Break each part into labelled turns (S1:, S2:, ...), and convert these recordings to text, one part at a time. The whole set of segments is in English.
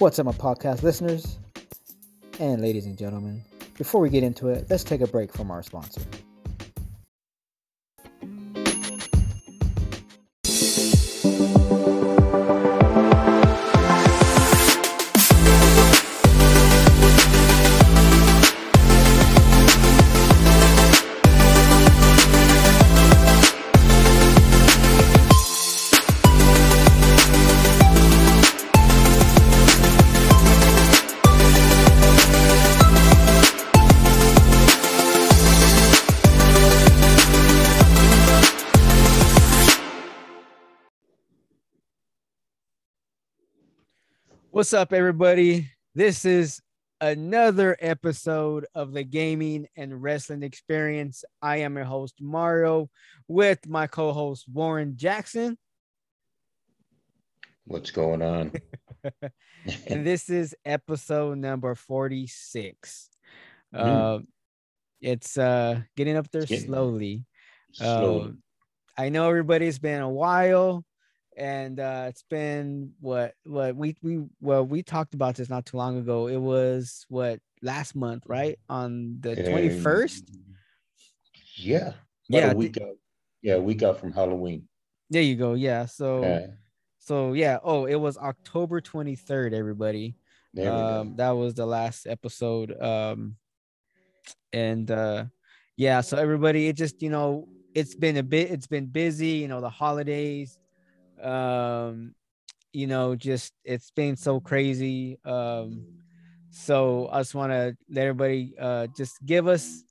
S1: What's up, my podcast listeners? And ladies and gentlemen, before we get into it, let's take a break from our sponsor. What's up, everybody? This is another episode of the Gaming and Wrestling Experience. I am your host, Mario, with my co host, Warren Jackson.
S2: What's going on?
S1: and this is episode number 46. Mm. Uh, it's uh, getting up there getting slowly. slowly. Uh, I know everybody's been a while and uh, it's been what what we we well we talked about this not too long ago. It was what last month, right? On the twenty first.
S2: Yeah. yeah. A week out. Yeah, a week out from Halloween.
S1: There you go. Yeah. So. Yeah. So yeah. Oh, it was October twenty third. Everybody. Um, that was the last episode. Um, and uh, yeah. So everybody, it just you know it's been a bit. It's been busy. You know the holidays um you know just it's been so crazy um so i just want to let everybody uh just give us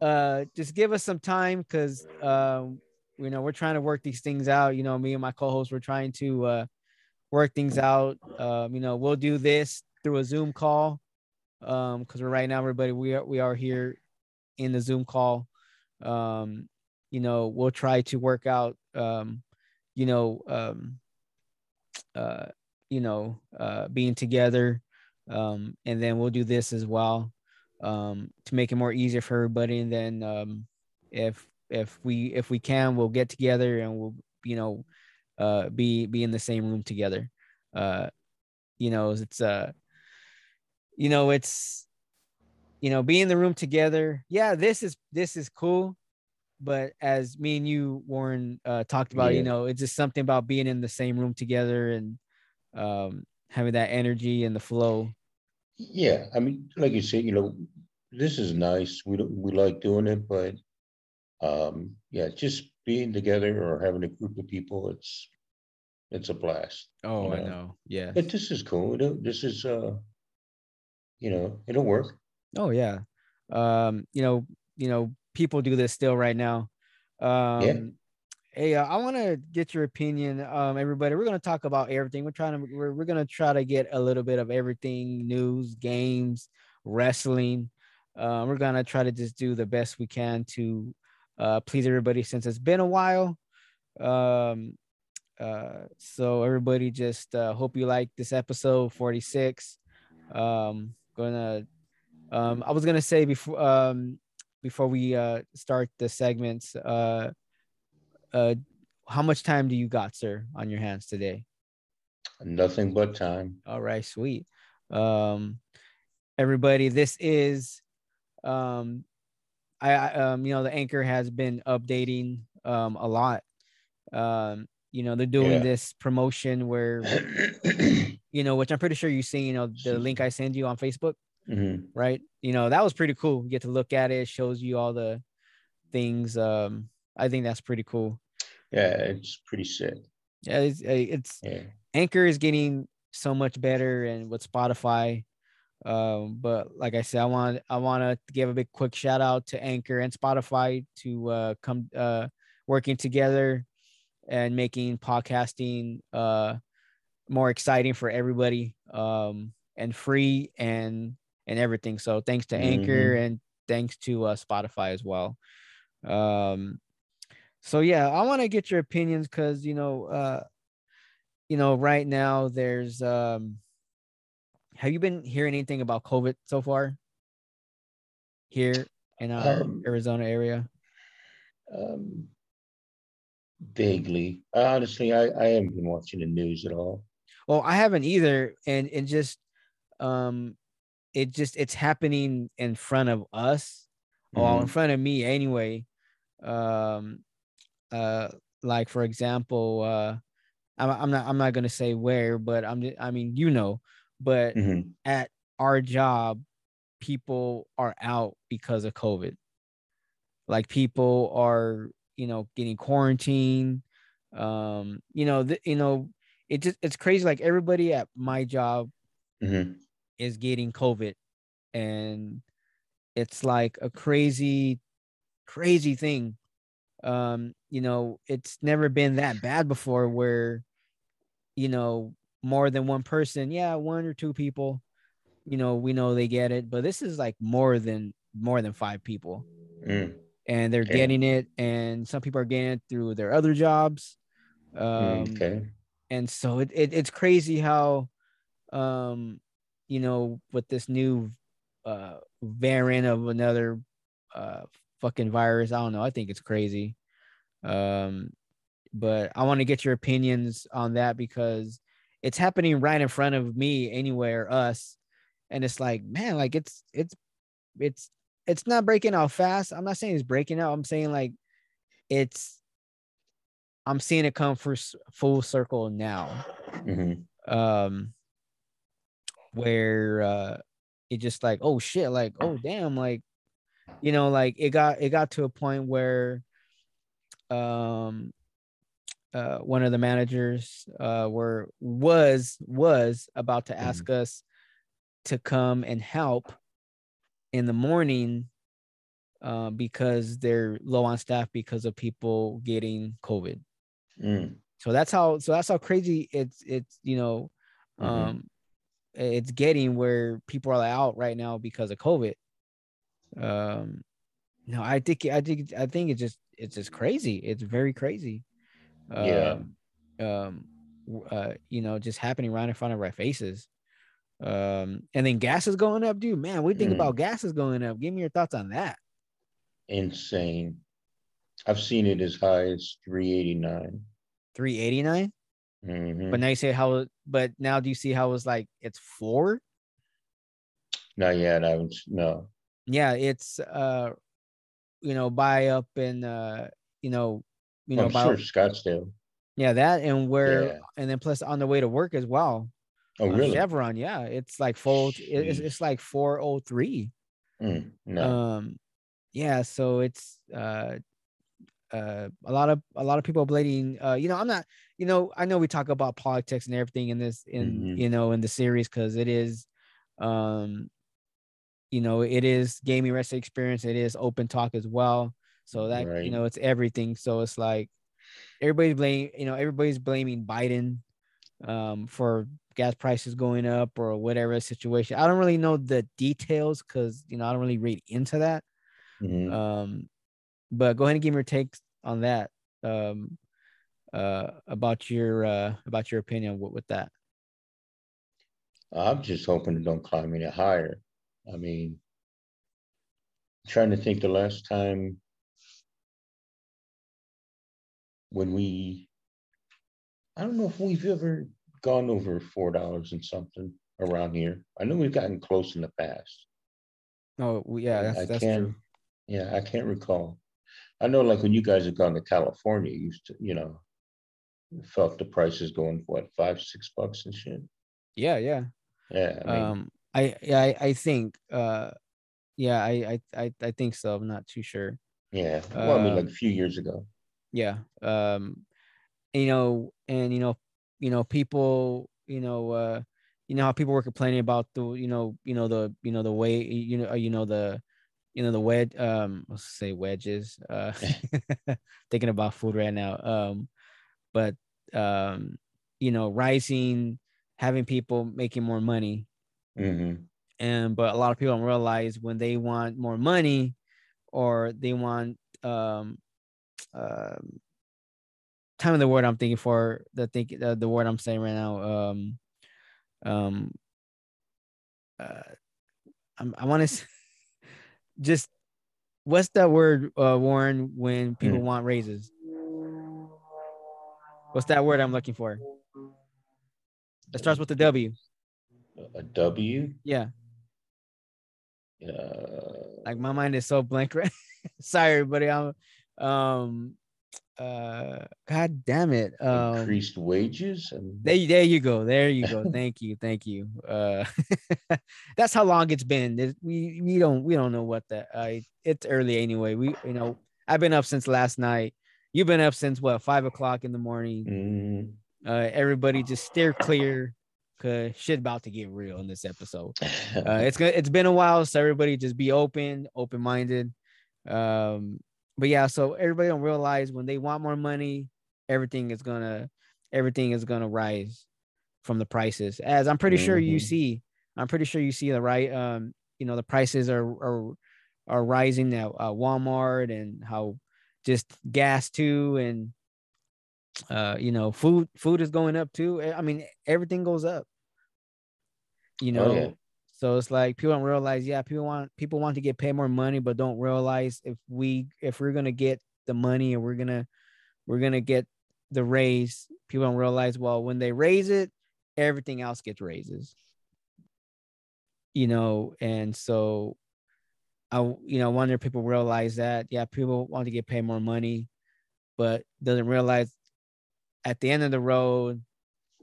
S1: uh just give us some time because um you know we're trying to work these things out. You know me and my co-host we're trying to uh work things out. Um you know we'll do this through a zoom call um because we're right now everybody we are we are here in the zoom call. Um you know we'll try to work out um you know, um, uh, you know, uh, being together. Um, and then we'll do this as well um, to make it more easier for everybody. And then um, if if we if we can, we'll get together and we'll you know uh, be be in the same room together. Uh, you know, it's uh, you know, it's you know, be in the room together. Yeah, this is this is cool but as me and you warren uh, talked about yeah. you know it's just something about being in the same room together and um, having that energy and the flow.
S2: Yeah i mean like you said you know this is nice. We we like doing it but um yeah just being together or having a group of people it's it's a blast
S1: oh you know? i know? yeah.
S2: But this is cool. This is uh you know it'll work.
S1: Oh yeah. Um you know you know people do this still right now. Um, yeah. Hey, uh, I want to get your opinion, um, everybody. We're going to talk about everything. We're trying to we're, we're going to try to get a little bit of everything: news, games, wrestling. Uh, we're going to try to just do the best we can to uh, please everybody since it's been a while. Um, uh, so everybody, just uh, hope you like this episode 46. Um, gonna um, I was gonna say before um before we uh, start the segments, uh, uh, how much time do you got, sir, on your hands today?
S2: Nothing but time.
S1: All right, sweet. Um, everybody, this is, um, I, I um, you know, the anchor has been updating um a lot. Um, you know, they're doing yeah. this promotion where, you know, which I'm pretty sure you see, you know, the link I send you on Facebook mm-hmm. right? You know, that was pretty cool. You get to look at it, it shows you all the things. Um, I think that's pretty cool.
S2: Yeah, it's pretty sick.
S1: Yeah, it's, it's yeah. Anchor is getting so much better, and with Spotify. Um, but like I said, I want I want to give a big quick shout out to Anchor and Spotify to uh, come uh, working together and making podcasting uh, more exciting for everybody um, and free and and everything. So thanks to Anchor mm-hmm. and thanks to uh, Spotify as well. Um, so yeah, I want to get your opinions because you know, uh, you know, right now there's um, have you been hearing anything about COVID so far here in our um, Arizona area?
S2: Um, vaguely, honestly, I I haven't been watching the news at all.
S1: well, I haven't either, and and just um, it just it's happening in front of us, mm-hmm. or in front of me anyway. Um, uh, like for example, uh, I'm, I'm not I'm not gonna say where, but I'm I mean you know, but mm-hmm. at our job, people are out because of COVID. Like people are, you know, getting quarantined. Um, you know, the, you know, it just it's crazy. Like everybody at my job mm-hmm. Is getting COVID, and it's like a crazy, crazy thing. Um, you know, it's never been that bad before where, you know, more than one person, yeah, one or two people, you know, we know they get it, but this is like more than more than five people. Mm. And they're okay. getting it, and some people are getting it through their other jobs. Um, okay. And so it, it it's crazy how, um, you know, with this new uh variant of another uh fucking virus, I don't know. I think it's crazy. Um, but I want to get your opinions on that because it's happening right in front of me anywhere us and it's like man like it's it's it's it's not breaking out fast i'm not saying it's breaking out i'm saying like it's i'm seeing it come for full circle now mm-hmm. um where uh it just like oh shit like oh damn like you know like it got it got to a point where um uh, one of the managers uh, were was was about to ask mm. us to come and help in the morning uh, because they're low on staff because of people getting COVID. Mm. So that's how so that's how crazy it's it's you know mm-hmm. um it's getting where people are out right now because of COVID. Um no, I think I think I think it's just it's just crazy. It's very crazy yeah. Um, um, uh, you know, just happening right in front of our faces. Um, and then gas is going up, dude. Man, we think mm. about gas is going up. Give me your thoughts on that.
S2: Insane. I've seen it as high as 389.
S1: 389? Mm-hmm. But now you say how but now do you see how it's like it's four?
S2: Not yet. I haven't no.
S1: Yeah, it's uh you know, buy up in uh, you know, you know,
S2: I'm about, sure Scottsdale.
S1: Yeah, that and where, yeah. and then plus on the way to work as well.
S2: Oh, really?
S1: Chevron, yeah, it's like full. It's, it's like four oh three. Mm, no. Um, yeah, so it's uh, uh, a lot of a lot of people blaming. Uh, you know, I'm not. You know, I know we talk about politics and everything in this in mm-hmm. you know in the series because it is, um, you know, it is gaming rest experience. It is open talk as well. So that right. you know, it's everything. So it's like everybody's blaming, you know, everybody's blaming Biden um, for gas prices going up or whatever situation. I don't really know the details because you know I don't really read into that. Mm-hmm. Um, but go ahead and give me your take on that. Um, uh, about your uh, about your opinion with, with that.
S2: I'm just hoping it don't climb any higher. I mean, I'm trying to think the last time when we, I don't know if we've ever gone over four dollars and something around here. I know we've gotten close in the past.
S1: Oh yeah, that's, I that's
S2: can't,
S1: true.
S2: Yeah, I can't recall. I know, like when you guys have gone to California, you used to, you know, felt the prices going for what five, six bucks and shit.
S1: Yeah, yeah,
S2: yeah. I mean,
S1: um, I, I, I think, uh, yeah, I, I, I think so. I'm not too sure.
S2: Yeah, well, I mean, like um, a few years ago
S1: yeah um you know and you know you know people you know uh you know how people were complaining about the you know you know the you know the way you know you know the you know the wedge um let's say wedges uh thinking about food right now um but um you know rising having people making more money mm-hmm. and but a lot of people don't realize when they want more money or they want um um time of the word I'm thinking for the think uh, the word I'm saying right now. Um, um, uh, I'm, I want to just what's that word, uh, Warren, when people mm. want raises? What's that word I'm looking for? It starts with a W.
S2: A W?
S1: Yeah. Uh, like my mind is so blank right. Sorry, everybody. I'm um uh god damn it
S2: um increased wages and
S1: there, there you go there you go thank you thank you uh that's how long it's been we we don't we don't know what that uh, it's early anyway we you know i've been up since last night you've been up since what five o'clock in the morning mm-hmm. uh everybody just steer clear because shit about to get real in this episode uh it's gonna it's been a while so everybody just be open open-minded um but yeah, so everybody don't realize when they want more money, everything is gonna everything is gonna rise from the prices. As I'm pretty mm-hmm. sure you mm-hmm. see, I'm pretty sure you see the right. Um, you know, the prices are are are rising at uh, Walmart and how just gas too, and uh, you know, food food is going up too. I mean, everything goes up. You know, oh, yeah. So it's like people don't realize, yeah, people want people want to get paid more money, but don't realize if we if we're gonna get the money and we're gonna we're gonna get the raise, people don't realize, well, when they raise it, everything else gets raises. You know, and so I you know wonder if people realize that, yeah, people want to get paid more money, but doesn't realize at the end of the road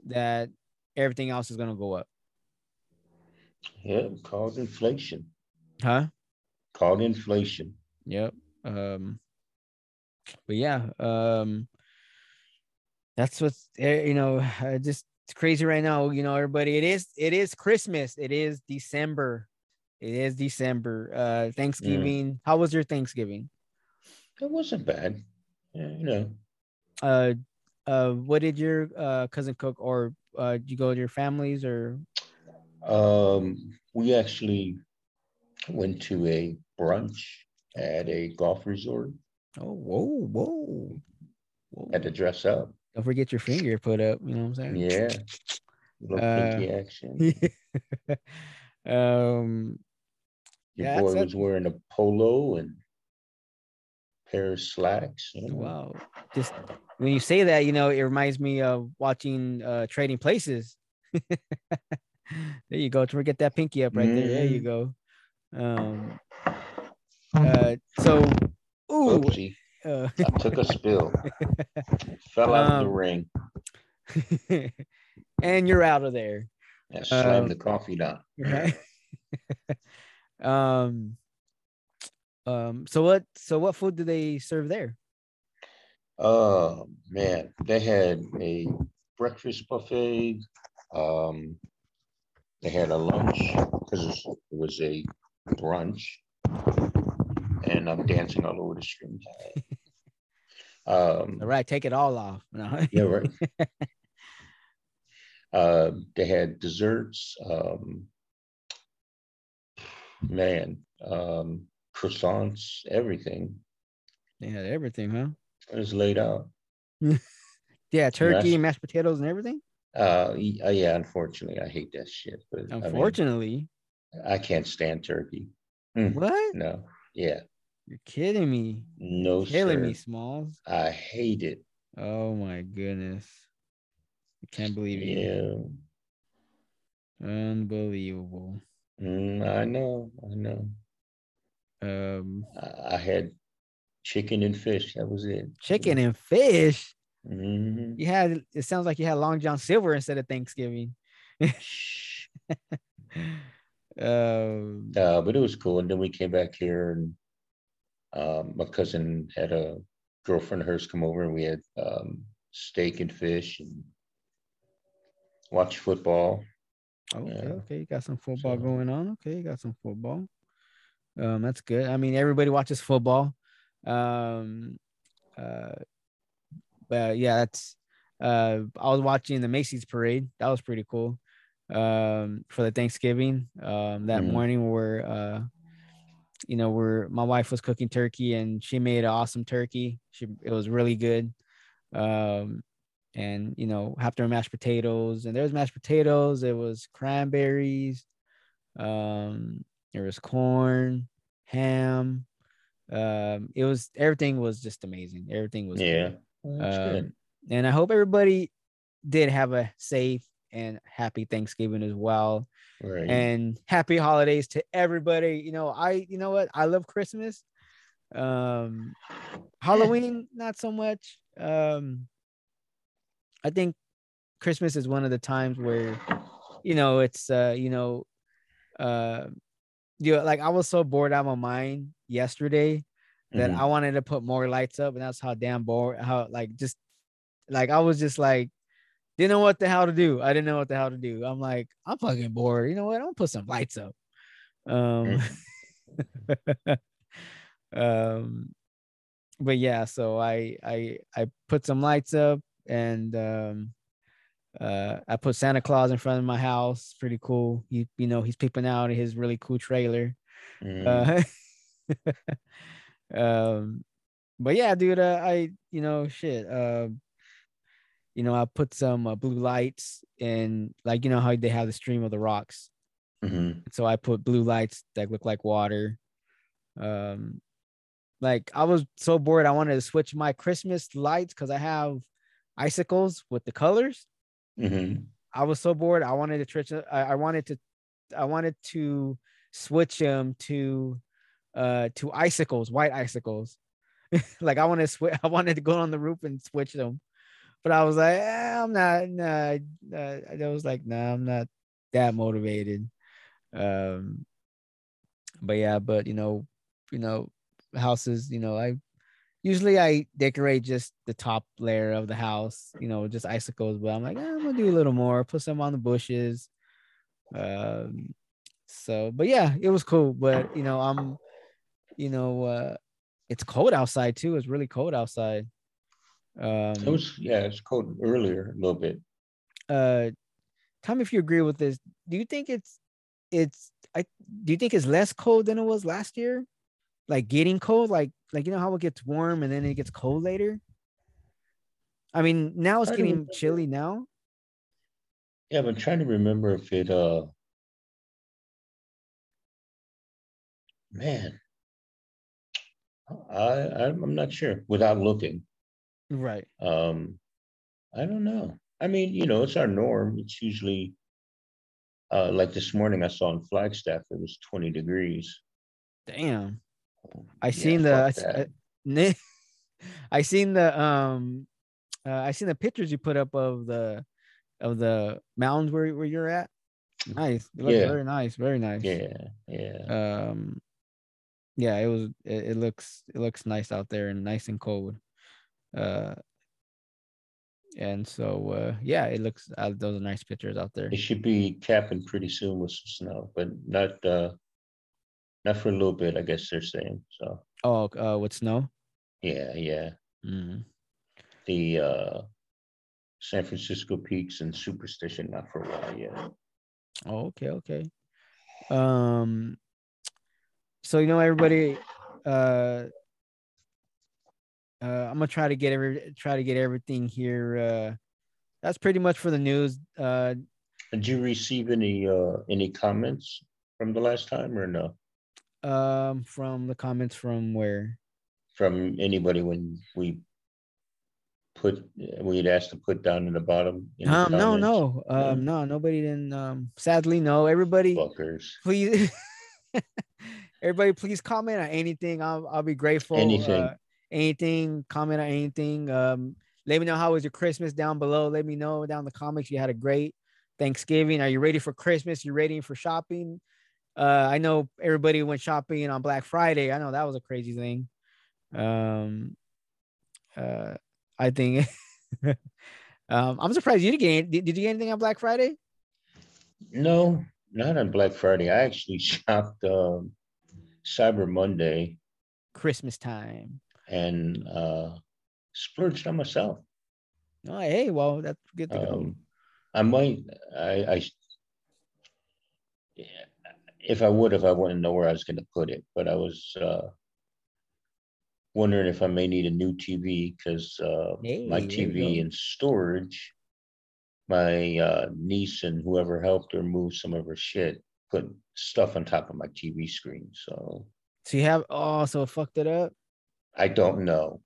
S1: that everything else is gonna go up.
S2: Yeah, called inflation.
S1: Huh?
S2: Called inflation.
S1: Yep. Um, but yeah, um, that's what's eh, you know just crazy right now. You know, everybody. It is it is Christmas. It is December. It is December. Uh, Thanksgiving. Mm. How was your Thanksgiving?
S2: It wasn't bad. Yeah, you know.
S1: Uh, uh, what did your uh cousin cook, or uh, did you go to your families, or
S2: um, we actually went to a brunch at a golf resort.
S1: Oh, whoa, whoa.
S2: whoa. Had to dress up.
S1: Don't forget your finger put up. You know what I'm saying?
S2: Yeah. Little uh, pinky action. um, Your yeah, boy was wearing a polo and pair of slacks.
S1: You know? Wow. Just when you say that, you know, it reminds me of watching uh, Trading Places. there you go. To get that pinky up right there. There you mm-hmm. go. Um, uh, so, ooh,
S2: uh, I took a spill, fell out um, of the um, ring,
S1: and you're out of there.
S2: Yeah, slammed um, the coffee down. Right.
S1: um, um. So what? So what food do they serve there?
S2: Oh man, they had a breakfast buffet, um, they had a lunch because it was a brunch, and I'm dancing all over the screen.
S1: um, all right, take it all off. No.
S2: yeah, right. uh, they had desserts. Um, man, um, croissants, everything.
S1: They had everything, huh?
S2: It was laid out.
S1: yeah, turkey, mashed, mashed potatoes, and everything.
S2: Uh, uh, yeah, unfortunately, I hate that shit. But
S1: unfortunately,
S2: I, mean, I can't stand turkey.
S1: Mm, what?
S2: No. Yeah.
S1: You're kidding me.
S2: No,
S1: You're killing sir. me, Smalls.
S2: I hate it.
S1: Oh my goodness. I can't believe
S2: you.
S1: Yeah. Unbelievable.
S2: Mm, I know. I know.
S1: Um,
S2: I, I had chicken and fish. That was it.
S1: Chicken and fish.
S2: Mm-hmm.
S1: You had it sounds like you had Long John Silver instead of Thanksgiving. um,
S2: uh, but it was cool. And then we came back here, and um, my cousin had a girlfriend of hers come over, and we had um, steak and fish and watch football.
S1: Okay, yeah. okay, you got some football so, going on. Okay, you got some football. Um, that's good. I mean, everybody watches football. Um, uh, but yeah, that's uh I was watching the Macy's parade. That was pretty cool. Um for the Thanksgiving. Um that mm-hmm. morning where uh you know, where my wife was cooking turkey and she made an awesome turkey. She it was really good. Um and you know, after mashed potatoes and there was mashed potatoes, it was cranberries, um, there was corn, ham. Um, it was everything was just amazing. Everything was
S2: yeah.
S1: Good. Um, and I hope everybody did have a safe and happy Thanksgiving as well. Right. And happy holidays to everybody. You know, I you know what? I love Christmas. Um Halloween, not so much. Um I think Christmas is one of the times where, you know, it's uh, you know, uh you know, like I was so bored out of my mind yesterday that mm-hmm. I wanted to put more lights up, and that's how damn bored, how like just like I was just like didn't know what the hell to do. I didn't know what the hell to do. I'm like, I'm fucking bored. You know what? I'm gonna put some lights up. Um, mm. um, but yeah, so I I I put some lights up and um uh I put Santa Claus in front of my house. Pretty cool. He you know he's peeping out of his really cool trailer. Mm. Uh, um but yeah, dude, uh, I you know shit. Uh, you know, I put some uh, blue lights and like you know how they have the stream of the rocks. Mm-hmm. So I put blue lights that look like water. Um, like I was so bored, I wanted to switch my Christmas lights because I have icicles with the colors. Mm-hmm. I was so bored. I wanted to switch. I, I wanted to. I wanted to switch them to uh to icicles, white icicles. like I wanted to. I wanted to go on the roof and switch them but I was like, eh, I'm not. Nah, uh, I was like, nah, I'm not that motivated. Um, but yeah, but you know, you know, houses, you know, I usually I decorate just the top layer of the house, you know, just icicles. But I'm like, eh, I'm gonna do a little more, put some on the bushes. Um, so, but yeah, it was cool. But you know, I'm, you know, uh, it's cold outside too. It's really cold outside.
S2: Um, it was yeah, it's cold earlier a little bit.
S1: Uh, tell me if you agree with this. Do you think it's it's I do you think it's less cold than it was last year? Like getting cold, like like you know how it gets warm and then it gets cold later. I mean, now it's getting chilly now.
S2: Yeah, but I'm trying to remember if it uh man. I I'm not sure without looking.
S1: Right.
S2: Um, I don't know. I mean, you know, it's our norm. It's usually uh, like this morning I saw in Flagstaff it was 20 degrees.
S1: Damn. I yeah, seen the I, I, seen the um uh, I seen the pictures you put up of the of the mountains where, where you're at. Nice. Yeah. very nice, very nice.
S2: Yeah, yeah.
S1: Um yeah, it was it, it looks it looks nice out there and nice and cold. Uh, and so uh, yeah, it looks uh, those are nice pictures out there.
S2: It should be capping pretty soon with some snow, but not uh, not for a little bit. I guess they're saying so.
S1: Oh, uh, with snow.
S2: Yeah, yeah. Mm-hmm. The uh, San Francisco Peaks and Superstition, not for a while yet.
S1: Oh, okay, okay. Um, so you know everybody, uh, uh, I'm gonna try to get every try to get everything here. Uh, that's pretty much for the news. Uh,
S2: Did you receive any uh, any comments from the last time or no?
S1: Um, from the comments from where?
S2: From anybody when we put we had asked to put down in the bottom.
S1: In um, the no, no, um, yeah. no, nobody didn't. Um, sadly, no. Everybody,
S2: Fuckers.
S1: please. everybody, please comment on anything. I'll I'll be grateful.
S2: Anything. Uh,
S1: anything, comment on anything. Um, let me know how was your Christmas down below. Let me know down in the comments you had a great Thanksgiving. Are you ready for Christmas? You ready for shopping? Uh, I know everybody went shopping on Black Friday. I know that was a crazy thing. Um, uh, I think um, I'm surprised you didn't get. Did, did you get anything on Black Friday?
S2: No, not on Black Friday. I actually shopped um, Cyber Monday,
S1: Christmas time.
S2: and uh, splurged on myself.
S1: Oh, hey, well, that's good to um,
S2: I might, I, I, if I would, if I wouldn't know where I was going to put it, but I was uh, wondering if I may need a new TV because uh, hey, my TV and storage, my uh, niece and whoever helped her move some of her shit put stuff on top of my TV screen. So,
S1: so you have oh, so it fucked it up.
S2: I don't know.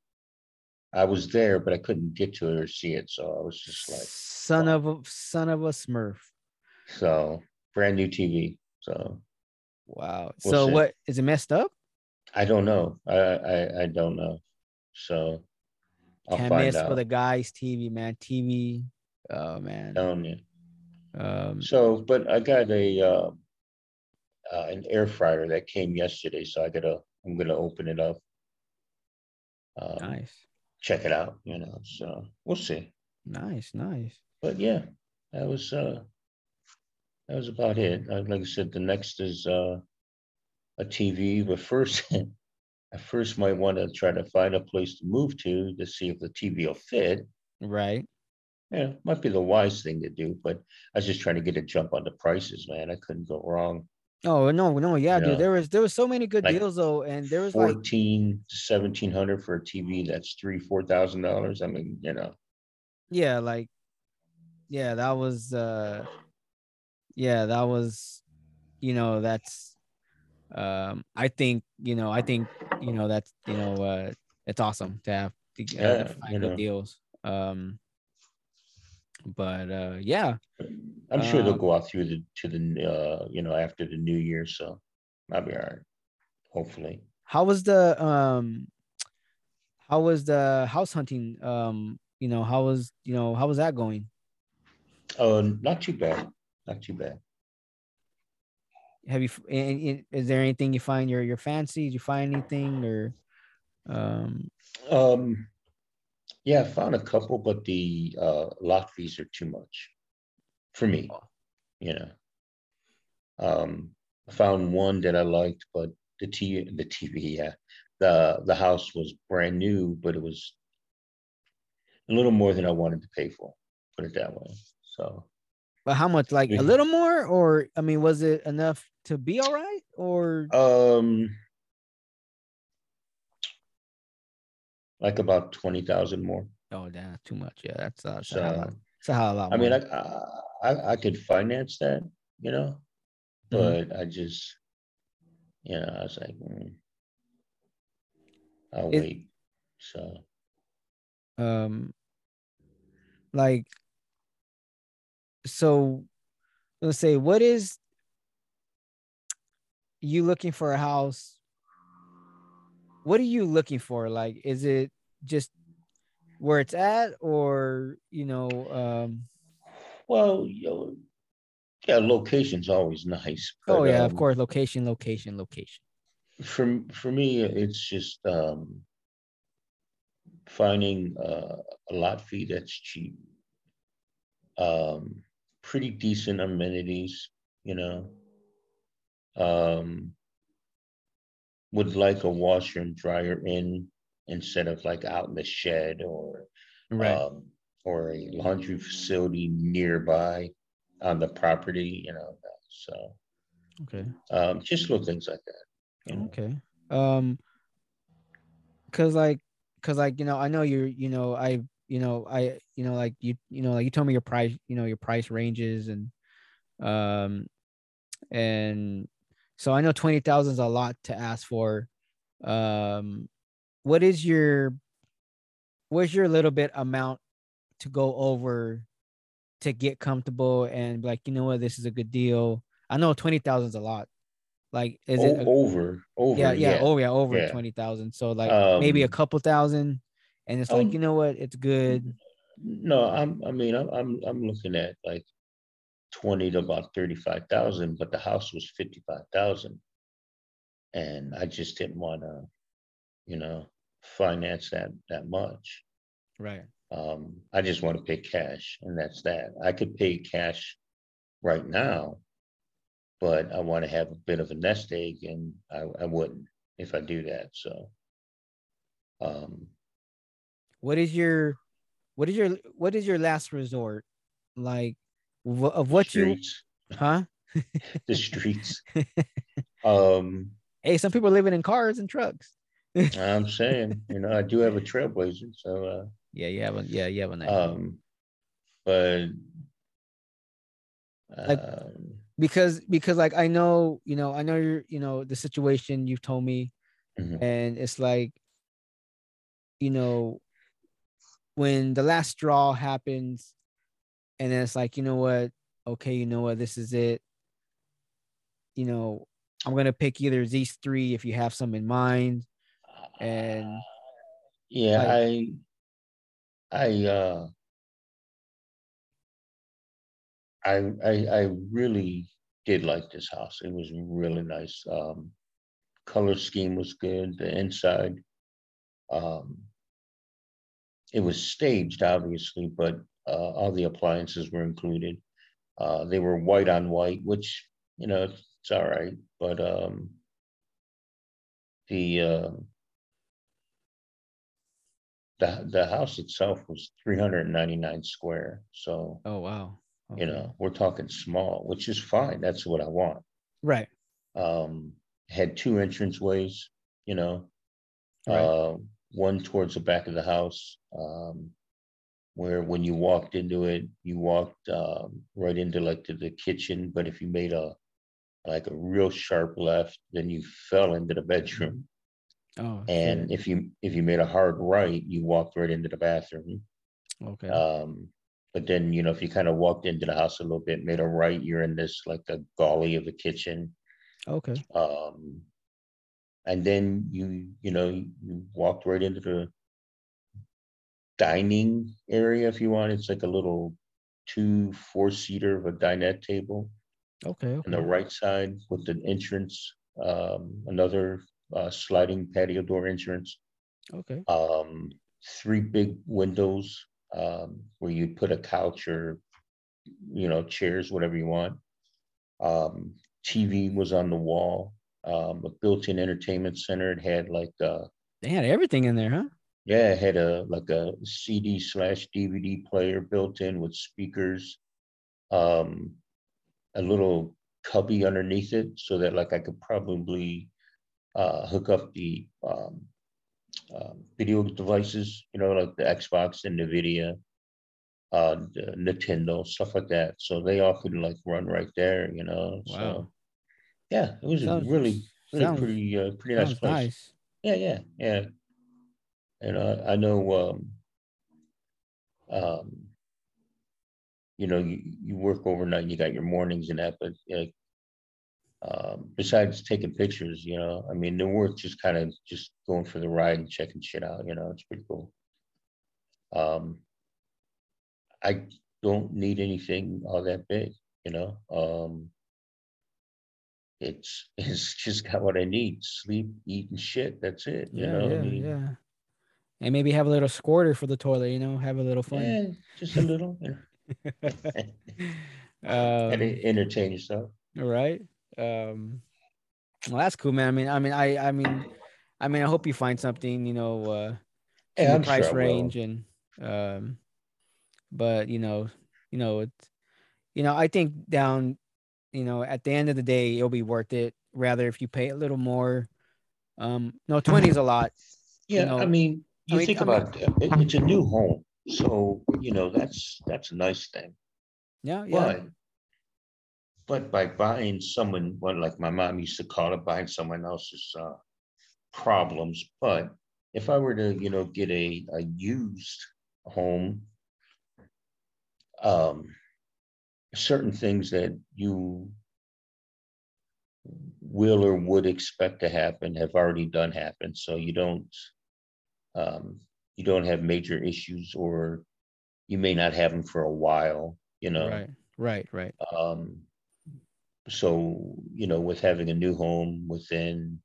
S2: I was there, but I couldn't get to it or see it, so I was just like,
S1: son of a son of a Smurf.
S2: So brand new TV. So
S1: wow. We'll so see. what is it messed up?
S2: I don't know. I I, I don't know. So
S1: I'll can't miss out. with a guy's TV, man. TV. Oh man.
S2: Telling you. Um, so, but I got a uh, uh, an air fryer that came yesterday, so I gotta I'm gonna open it up.
S1: Um, nice.
S2: Check it out, you know. So we'll see.
S1: Nice, nice.
S2: But yeah, that was uh that was about it. Like I said, the next is uh a TV, but first I first might want to try to find a place to move to to see if the TV will fit.
S1: Right.
S2: Yeah, might be the wise thing to do, but I was just trying to get a jump on the prices, man. I couldn't go wrong.
S1: Oh no, no, yeah, you dude. There was there was so many good like deals though, and there was
S2: 14 like, to seventeen hundred for a TV that's three, four thousand dollars. I mean, you know.
S1: Yeah, like yeah, that was uh yeah, that was you know, that's um I think, you know, I think, you know, that's you know, uh it's awesome to have to, uh, yeah, find good deals. Um but uh yeah
S2: i'm sure they'll um, go out through the to the uh you know after the new year so i'll be all right hopefully.
S1: How was the um how was the house hunting um you know how was you know how was that going?
S2: Oh uh, not too bad not too bad.
S1: Have you is there anything you find your your fancy? Did you find anything or um
S2: um yeah, I found a couple, but the uh, lot fees are too much for me. You know, um, I found one that I liked, but the T the TV, yeah, the the house was brand new, but it was a little more than I wanted to pay for. Put it that way. So,
S1: but how much? Like a little more, or I mean, was it enough to be all right? Or
S2: um, like about twenty thousand more.
S1: Oh, damn, too much. Yeah, that's uh, so, a. It's a lot.
S2: I mean, I, I I could finance that, you know, mm-hmm. but mm-hmm. I just, you know, I was like, mm, I'll it, wait. So,
S1: um, like, so let's say, what is you looking for a house what are you looking for? Like, is it just where it's at, or you know? um
S2: Well, you know, yeah, location's always nice.
S1: But, oh yeah, um, of course, location, location, location.
S2: For for me, it's just um finding uh, a lot fee that's cheap, um, pretty decent amenities, you know. Um, would like a washer and dryer in instead of like out in the shed or right. um, or a laundry facility nearby on the property, you know. So
S1: okay,
S2: um, just little things like that.
S1: You know? Okay, um, cause like, cause like you know, I know you're, you know, I, you know, I, you know, like you, you know, like you told me your price, you know, your price ranges and, um, and so I know 20,000 is a lot to ask for. Um, what is your, what's your little bit amount to go over to get comfortable and be like, you know what, this is a good deal. I know 20,000 is a lot. Like, is
S2: oh,
S1: it
S2: a, over, over?
S1: Yeah, yeah, yeah. oh yeah, over yeah. 20,000. So like um, maybe a couple thousand and it's um, like, you know what, it's good.
S2: No, I'm, I mean, I'm, I'm, I'm looking at like 20 to about 35,000, but the house was 55,000. And I just didn't want to, you know, finance that that much.
S1: Right.
S2: Um, I just want to pay cash, and that's that. I could pay cash right now, but I want to have a bit of a nest egg, and I, I wouldn't if I do that. So, um,
S1: what is your, what is your, what is your last resort? Like, of what streets. you huh
S2: the streets um
S1: hey some people are living in cars and trucks
S2: i'm saying you know i do have a trailblazer so uh
S1: yeah you have a yeah you have a nice
S2: um but
S1: like, um, because because like i know you know i know you're you know the situation you've told me mm-hmm. and it's like you know when the last straw happens and then it's like you know what? Okay you know what? This is it. You know i'm gonna pick either these three if you have some in mind and
S2: yeah i i uh I, I I really did like this house. It was really nice. Um, color scheme was good. The inside, um, it was staged, obviously, but uh, all the appliances were included. Uh, they were white on white, which you know it's all right, but um, the uh, the the house itself was 399 square. So
S1: oh wow,
S2: okay. you know we're talking small, which is fine. That's what I want.
S1: Right.
S2: Um, had two entrance ways. You know, right. uh, one towards the back of the house, um, where when you walked into it, you walked um, right into like to the kitchen. But if you made a like a real sharp left, then you fell into the bedroom. Oh, and shit. if you if you made a hard right, you walked right into the bathroom.
S1: Okay.
S2: Um, but then you know if you kind of walked into the house a little bit, made a right, you're in this like a galley of the kitchen.
S1: Okay.
S2: Um, and then you you know you walked right into the dining area if you want. It's like a little two four seater of a dinette table.
S1: Okay, okay.
S2: On the right side with an entrance, um, another uh, sliding patio door entrance.
S1: Okay.
S2: Um, three big windows um, where you put a couch or you know chairs, whatever you want. Um, TV was on the wall. Um, a built-in entertainment center. It had like uh,
S1: they had everything in there, huh?
S2: Yeah, it had a like a CD slash DVD player built in with speakers, um, a little cubby underneath it, so that like I could probably uh, hook up the um, um, video devices, you know, like the Xbox and NVIDIA, uh, the Nintendo, stuff like that. So they all could like run right there, you know. Wow. So yeah, it was sounds, a really, really sounds, pretty, uh, pretty nice place. Nice. Yeah, yeah, yeah. And I, I know, um, um, you know, you, you work overnight, you got your mornings and that, but like, um, besides taking pictures, you know, I mean, they're worth just kind of just going for the ride and checking shit out. You know, it's pretty cool. Um, I don't need anything all that big. You know, um, it's it's just got what I need: sleep, eat, and shit. That's it. You
S1: yeah,
S2: know,
S1: yeah, I mean, yeah. And maybe have a little squirter for the toilet. You know, have a little fun.
S2: Yeah, just a little. um, and entertain yourself.
S1: All right. Um, well, that's cool, man. I mean, I mean, I, I mean, I mean, I hope you find something, you know, uh, yeah, the price sure range and, um, but you know, you know, it's, you know, I think down, you know, at the end of the day, it'll be worth it. Rather, if you pay a little more, um, no, 20 is a lot.
S2: Yeah. You know, I mean, you I mean, think I about mean, it, it's a new home. So, you know, that's, that's a nice thing.
S1: Yeah. Yeah. But
S2: but by buying someone, well, like my mom used to call it, buying someone else's uh, problems. But if I were to, you know, get a, a used home, um, certain things that you will or would expect to happen have already done happen. So you don't, um, you don't have major issues, or you may not have them for a while. You know,
S1: right, right, right.
S2: Um, so you know with having a new home within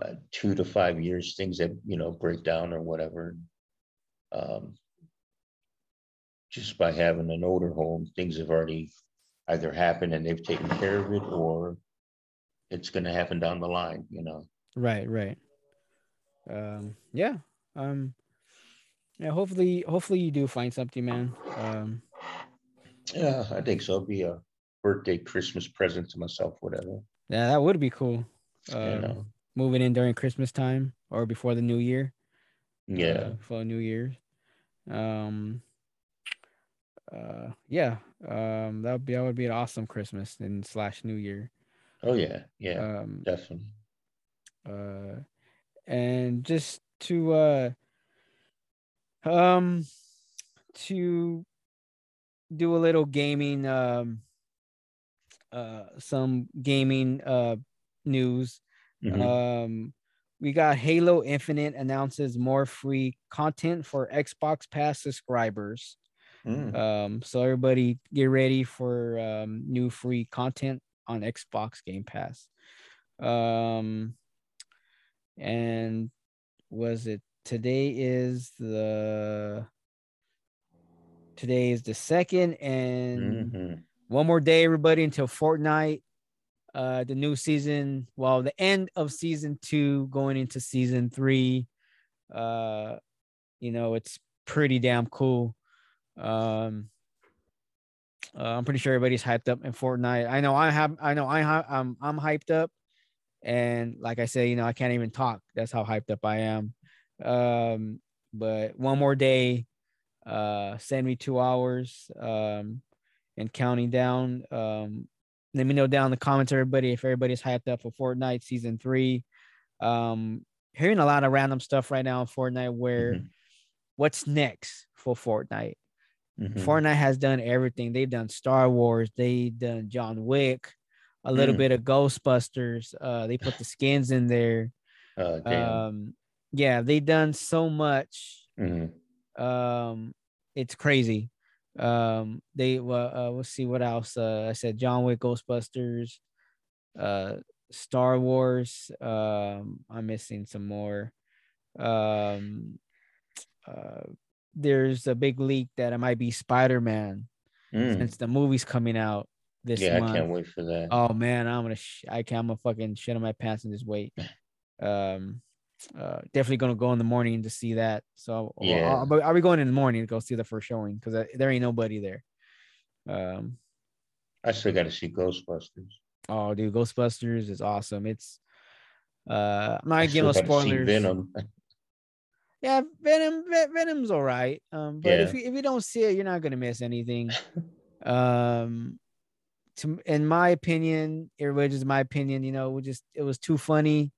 S2: uh, two to five years things that you know break down or whatever um, just by having an older home things have already either happened and they've taken care of it or it's going to happen down the line you know?
S1: Right right. Um yeah um yeah hopefully hopefully you do find something man. Um
S2: yeah i think so. It'll be a birthday, Christmas present to myself, whatever.
S1: Yeah, that would be cool. Uh, you know. Moving in during Christmas time or before the New Year.
S2: Yeah.
S1: Uh, for New Year's. Um. Uh. Yeah. Um. That would be that would be an awesome Christmas and slash New Year.
S2: Oh yeah. Yeah. Um. Definitely.
S1: Uh, and just to uh Um, to do a little gaming, um, uh, some gaming uh news. Mm-hmm. Um, we got Halo Infinite announces more free content for Xbox Pass subscribers. Mm. Um, so everybody get ready for um, new free content on Xbox Game Pass. Um, and was it today is the today is the second and mm-hmm. One more day everybody until Fortnite uh the new season well the end of season 2 going into season 3 uh you know it's pretty damn cool um uh, I'm pretty sure everybody's hyped up in Fortnite. I know I have I know I have I'm I'm hyped up and like I say, you know, I can't even talk. That's how hyped up I am. Um but one more day uh send me two hours um and counting down um let me know down in the comments, everybody, if everybody's hyped up for Fortnite season three. Um, hearing a lot of random stuff right now in Fortnite where mm-hmm. what's next for Fortnite? Mm-hmm. Fortnite has done everything. They've done Star Wars, they've done John Wick, a little mm. bit of Ghostbusters. Uh, they put the skins in there. Uh, um, yeah, they've done so much. Mm-hmm. Um, it's crazy. Um, they uh, uh, let's see what else. Uh, I said John Wick, Ghostbusters, uh, Star Wars. Um, I'm missing some more. Um, uh, there's a big leak that it might be Spider Man mm. since the movie's coming out this yeah, month.
S2: I can't wait for that.
S1: Oh man, I'm gonna sh- I can't. I'm gonna fucking shit on my pants and just wait. Um, uh, definitely gonna go in the morning to see that. So yeah, are, are we going in the morning to go see the first showing? Because there ain't nobody there. Um,
S2: I still got to see Ghostbusters.
S1: Oh, dude, Ghostbusters is awesome. It's uh, I'm not giving no spoilers. Venom. yeah, Venom. Venom's all right. Um, but yeah. if you if you don't see it, you're not gonna miss anything. um, to in my opinion, everybody just my opinion. You know, we just it was too funny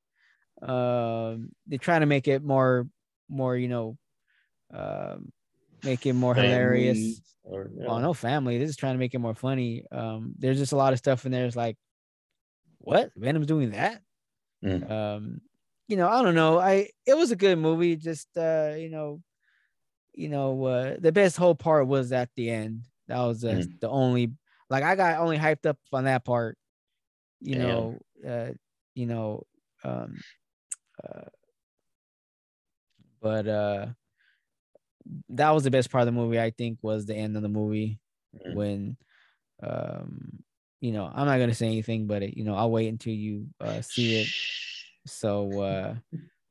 S1: um, they try to make it more, more, you know, um, make it more family hilarious. Or, yeah. Oh no, family. This is trying to make it more funny. Um, there's just a lot of stuff in there. It's like, what? Venom's doing that? Mm. Um, you know, I don't know. I it was a good movie. Just uh, you know, you know, uh, the best whole part was at the end. That was uh, mm. the only like I got only hyped up on that part. You Damn. know, uh, you know, um, uh, but uh, that was the best part of the movie. I think was the end of the movie mm-hmm. when, um, you know, I'm not gonna say anything, but it, you know, I'll wait until you uh, see it. So, uh,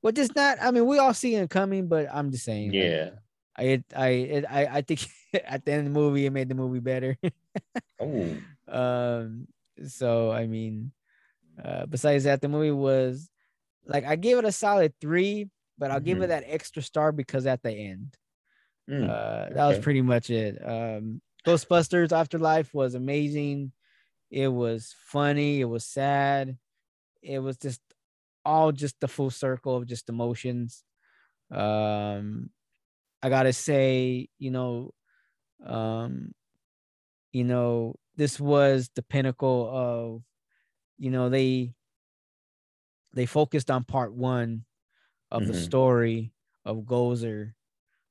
S1: well, just not. I mean, we all see it coming, but I'm just saying.
S2: Yeah.
S1: Like, I I it, I I think at the end of the movie, it made the movie better. oh. Um. So I mean, uh, besides that, the movie was like I gave it a solid three, but I'll mm-hmm. give it mm-hmm. that extra star because at the end. Mm, uh, that was pretty much it. Um, Ghostbusters Afterlife was amazing. It was funny. It was sad. It was just all just the full circle of just emotions. Um, I gotta say, you know, um, you know, this was the pinnacle of, you know, they they focused on part one of mm-hmm. the story of Gozer.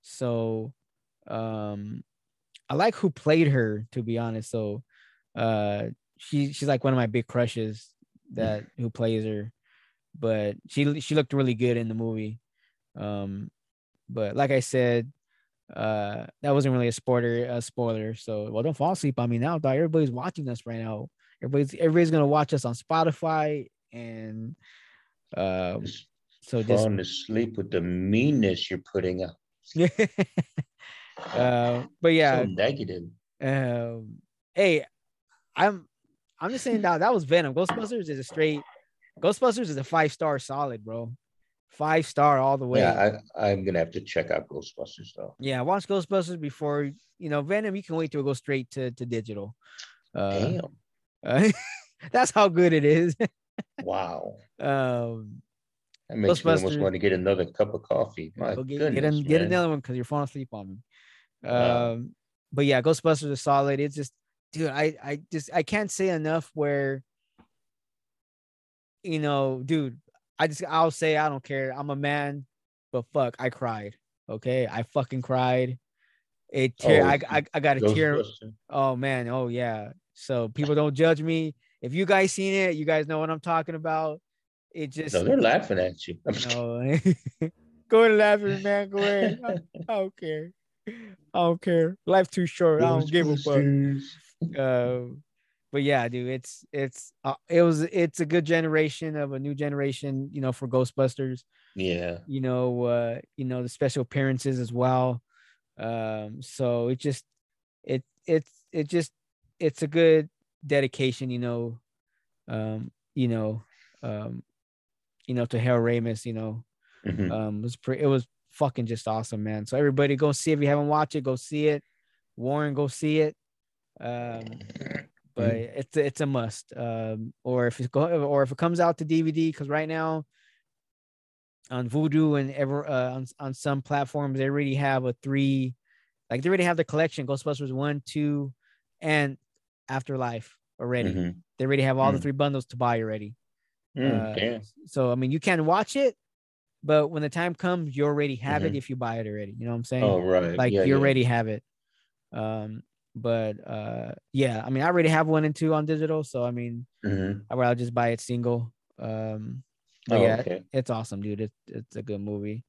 S1: So um I like who played her to be honest. So uh she she's like one of my big crushes that who plays her. But she she looked really good in the movie. Um but like I said, uh that wasn't really a spoiler a spoiler. So well don't fall asleep on me now, dog. Everybody's watching us right now. Everybody's everybody's gonna watch us on Spotify and um,
S2: so just falling asleep with the meanness you're putting up.
S1: uh, but yeah,
S2: so negative.
S1: Um, hey, I'm I'm just saying that that was Venom. Ghostbusters is a straight. Ghostbusters is a five star solid, bro. Five star all the way.
S2: Yeah, I, I'm gonna have to check out Ghostbusters though.
S1: Yeah, watch Ghostbusters before you know Venom. You can wait to go straight to to digital. Uh, Damn. Uh, that's how good it is.
S2: wow.
S1: Um,
S2: That makes me almost want to get another cup of coffee. My
S1: get,
S2: goodness,
S1: get, get another one because you're falling asleep on me. Wow. Um, but yeah, Ghostbusters is solid. It's just, dude, I I just I can't say enough where, you know, dude, I just I'll say I don't care. I'm a man, but fuck, I cried. Okay, I fucking cried. It tear. Oh, I, I I got a tear. Oh man. Oh yeah. So people don't judge me. If you guys seen it, you guys know what I'm talking about. It just
S2: no, they're laughing at you.
S1: No. go and laugh at me, man. Go ahead. I, I, don't care. I don't care. Life too short. I don't give a fuck. Uh, but yeah, dude, it's it's uh, it was it's a good generation of a new generation, you know, for Ghostbusters.
S2: Yeah.
S1: You know, uh, you know, the special appearances as well. Um, so it just it it's it just it's a good dedication, you know, um, you know, um, you know, to Harold Ramis, you know. Mm-hmm. Um, it was pretty it was fucking just awesome, man. So everybody go see it. If you haven't watched it, go see it. Warren, go see it. Um, but mm-hmm. it's it's a must. Um, or if it's go or if it comes out to DVD, because right now on Vudu and ever uh, on on some platforms they already have a three, like they already have the collection Ghostbusters one, two, and Afterlife already. Mm-hmm. They already have all mm-hmm. the mm. three bundles to buy already. Mm, uh, so I mean, you can watch it, but when the time comes, you already have mm-hmm. it if you buy it already. You know what I'm saying?
S2: Oh right.
S1: Like yeah, you already have it. Um, but uh, yeah, I mean, I already have one and two on digital, so I mean, mm-hmm. I would just buy it single. Um, oh, yeah, okay. it's awesome, dude. It's it's a good movie.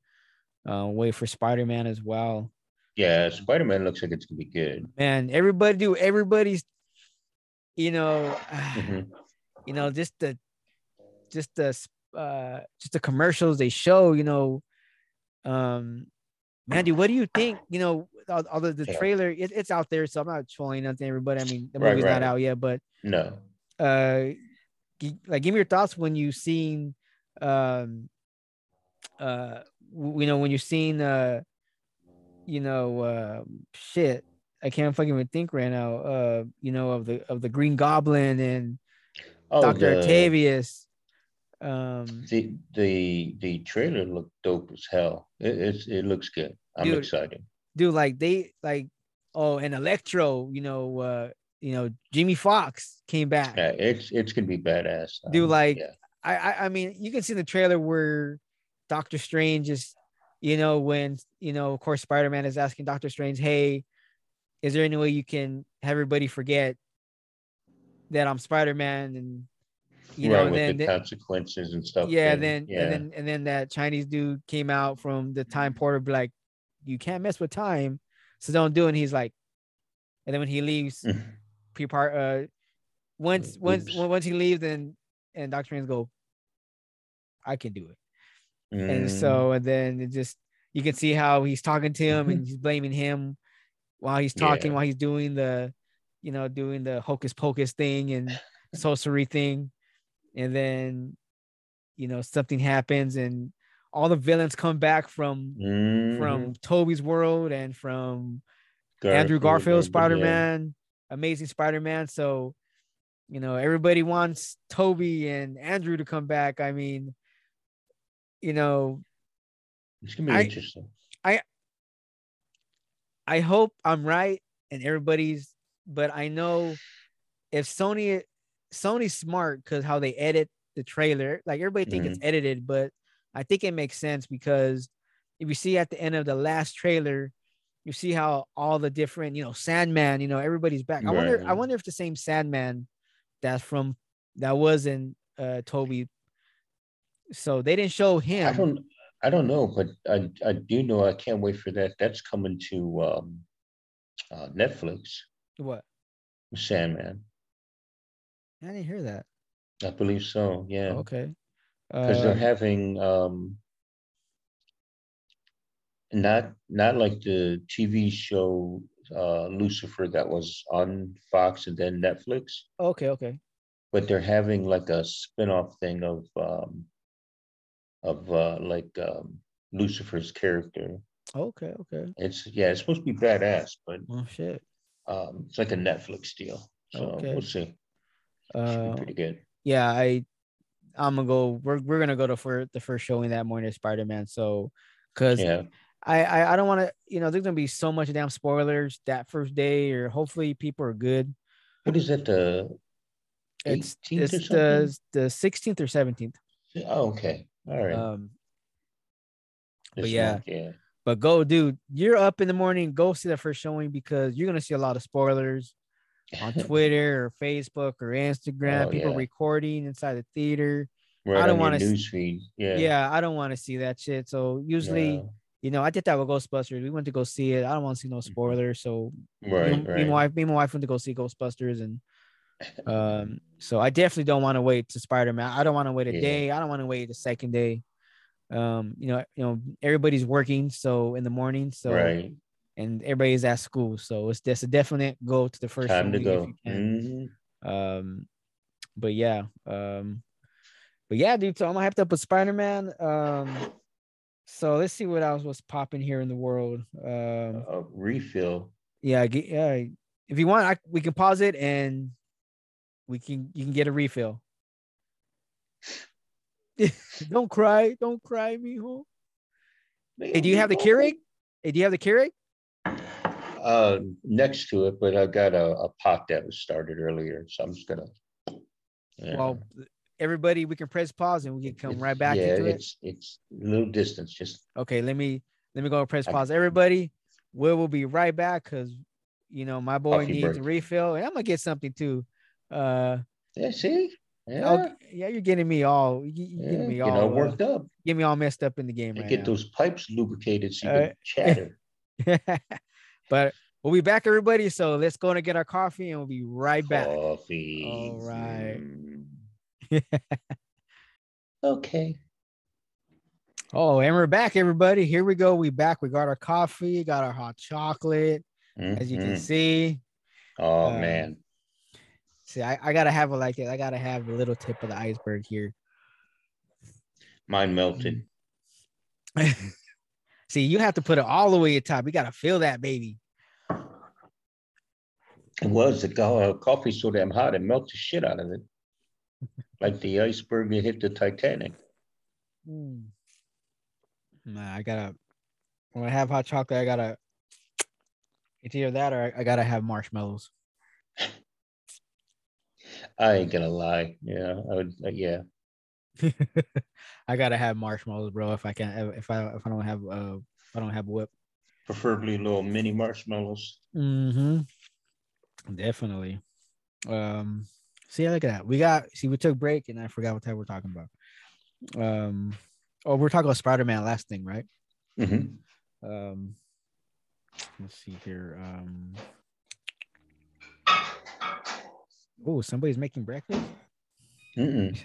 S1: Uh, wait for Spider Man as well.
S2: Yeah, Spider Man looks like it's gonna be good.
S1: Man, everybody do everybody's, you know, mm-hmm. you know, just the, just the, uh, just the commercials they show. You know, um, Mandy, what do you think? You know, although the trailer it, it's out there, so I'm not trolling nothing. Everybody, I mean, the right, movie's right. not out yet, but
S2: no.
S1: Uh, like, give me your thoughts when you've seen, um, uh, you know, when you've seen, uh, you know, uh, shit. I can't fucking even think right now. Uh, you know, of the of the Green Goblin and oh, Doctor Octavius. Um,
S2: the the the trailer looked dope as hell. It, it's it looks good. I'm dude, excited
S1: dude, like they like oh, and Electro, you know, uh, you know, Jamie Foxx came back.
S2: Yeah, it's it's gonna be badass.
S1: Dude, um, like yeah. I, I I mean, you can see the trailer where Doctor Strange is, you know, when you know, of course, Spider Man is asking Doctor Strange, "Hey, is there any way you can have everybody forget that I'm Spider Man?" And you right, know,
S2: with
S1: then
S2: the consequences and stuff.
S1: Yeah, and, then yeah. and then and then that Chinese dude came out from the time portal, like, you can't mess with time, so don't do it. And he's like, and then when he leaves, pre-part uh, once once once he leaves, then and Doctor Strange go, I can do it. Mm. And so and then it just you can see how he's talking to him and he's blaming him while he's talking yeah. while he's doing the you know doing the hocus pocus thing and sorcery thing and then you know something happens and all the villains come back from mm-hmm. from Tobey's world and from Garfield, Andrew Garfield Spider-Man, yeah. Amazing Spider-Man. So, you know, everybody wants Tobey and Andrew to come back. I mean, you know,
S2: it's gonna be I, interesting.
S1: I I hope I'm right and everybody's, but I know if Sony Sony's smart because how they edit the trailer, like everybody think mm-hmm. it's edited, but I think it makes sense because if you see at the end of the last trailer, you see how all the different, you know, Sandman, you know, everybody's back. I right. wonder, I wonder if the same Sandman that's from that was in uh Tobey. So they didn't show him.
S2: I don't I don't know, but I I do know I can't wait for that. That's coming to um uh Netflix.
S1: What?
S2: Sandman.
S1: I didn't hear that.
S2: I believe so. Yeah.
S1: Okay
S2: because they're uh, having um, not not like the TV show uh, Lucifer that was on Fox and then Netflix.
S1: Okay, okay.
S2: But they're having like a spin-off thing of um, of uh, like um, Lucifer's character.
S1: Okay, okay.
S2: It's yeah, it's supposed to be badass, but
S1: oh shit,
S2: um, it's like a Netflix deal. So okay. we'll see.
S1: Uh,
S2: pretty good.
S1: Yeah, I I'm gonna go. We're we're gonna go to for the first showing that morning of Spider Man. So, cause yeah. I, I I don't want to. You know, there's gonna be so much damn spoilers that first day, or hopefully people are good.
S2: What is it? The
S1: it's, it's the the 16th or 17th.
S2: Oh, okay. All right. Um,
S1: but yeah, yeah. But go, dude. You're up in the morning. Go see the first showing because you're gonna see a lot of spoilers on Twitter or Facebook or Instagram. Oh, people yeah. recording inside the theater. Right I don't want to
S2: see. Yeah.
S1: Yeah, I don't want to see that shit. So usually. No. You know, I did that with Ghostbusters. We went to go see it. I don't want to see no mm-hmm. spoilers. So
S2: right, me, right.
S1: me and my wife, me and my wife went to go see Ghostbusters, and um, so I definitely don't want to wait to Spider Man. I don't want to wait a yeah. day. I don't want to wait the second day. Um, you know, you know, everybody's working so in the morning, so
S2: right
S1: and everybody's at school. So it's just a definite go to the first
S2: time to go. Mm-hmm.
S1: Um, but yeah, um, but yeah, dude. So I'm gonna have to put Spider Man. Um, so let's see what else was popping here in the world. Um,
S2: a refill.
S1: Yeah, yeah. If you want, I, we can pause it and we can you can get a refill. don't cry, don't cry, mijo. Hey, do you have the Keurig? Hey, do you have the Keurig?
S2: Uh, next to it, but I got a, a pot that was started earlier, so I'm just gonna.
S1: Yeah. Well, everybody, we can press pause and we can come right back yeah, into
S2: it's, it. It's a little distance, just
S1: okay. Let me let me go press pause. Everybody, we will be right back because you know my boy needs break. a refill, and I'm gonna get something too. Uh,
S2: yeah, see,
S1: yeah, oh, yeah, you're getting me all, you, are yeah, getting me all
S2: know, worked uh, up.
S1: Get me all messed up in the game. Right
S2: get
S1: now.
S2: those pipes lubricated so you uh, can chatter.
S1: but we'll be back, everybody. So let's go and get our coffee and we'll be right back.
S2: Coffee.
S1: All right.
S2: okay.
S1: Oh, and we're back, everybody. Here we go. We back. We got our coffee, got our hot chocolate, mm-hmm. as you can mm-hmm. see.
S2: Oh um, man.
S1: See, I, I gotta have it like it. I gotta have a little tip of the iceberg here.
S2: Mine melted.
S1: See, you have to put it all the way at top. You got to feel that, baby.
S2: It was the uh, coffee so damn hot, it melted the shit out of it. like the iceberg that hit the Titanic.
S1: Mm. Nah, I gotta, when I have hot chocolate, I gotta, it's either that or I, I gotta have marshmallows.
S2: I ain't gonna lie. Yeah, I would, uh, yeah.
S1: I gotta have marshmallows, bro. If I can't, if I if I don't have uh, if I don't have whip.
S2: Preferably little mini marshmallows.
S1: Mm-hmm. Definitely. Um. See, look at that. We got. See, we took break, and I forgot what time we're talking about. Um. Oh, we're talking about Spider Man. Last thing, right?
S2: Mm-hmm.
S1: Um. Let's see here. Um. Oh, somebody's making breakfast.
S2: She's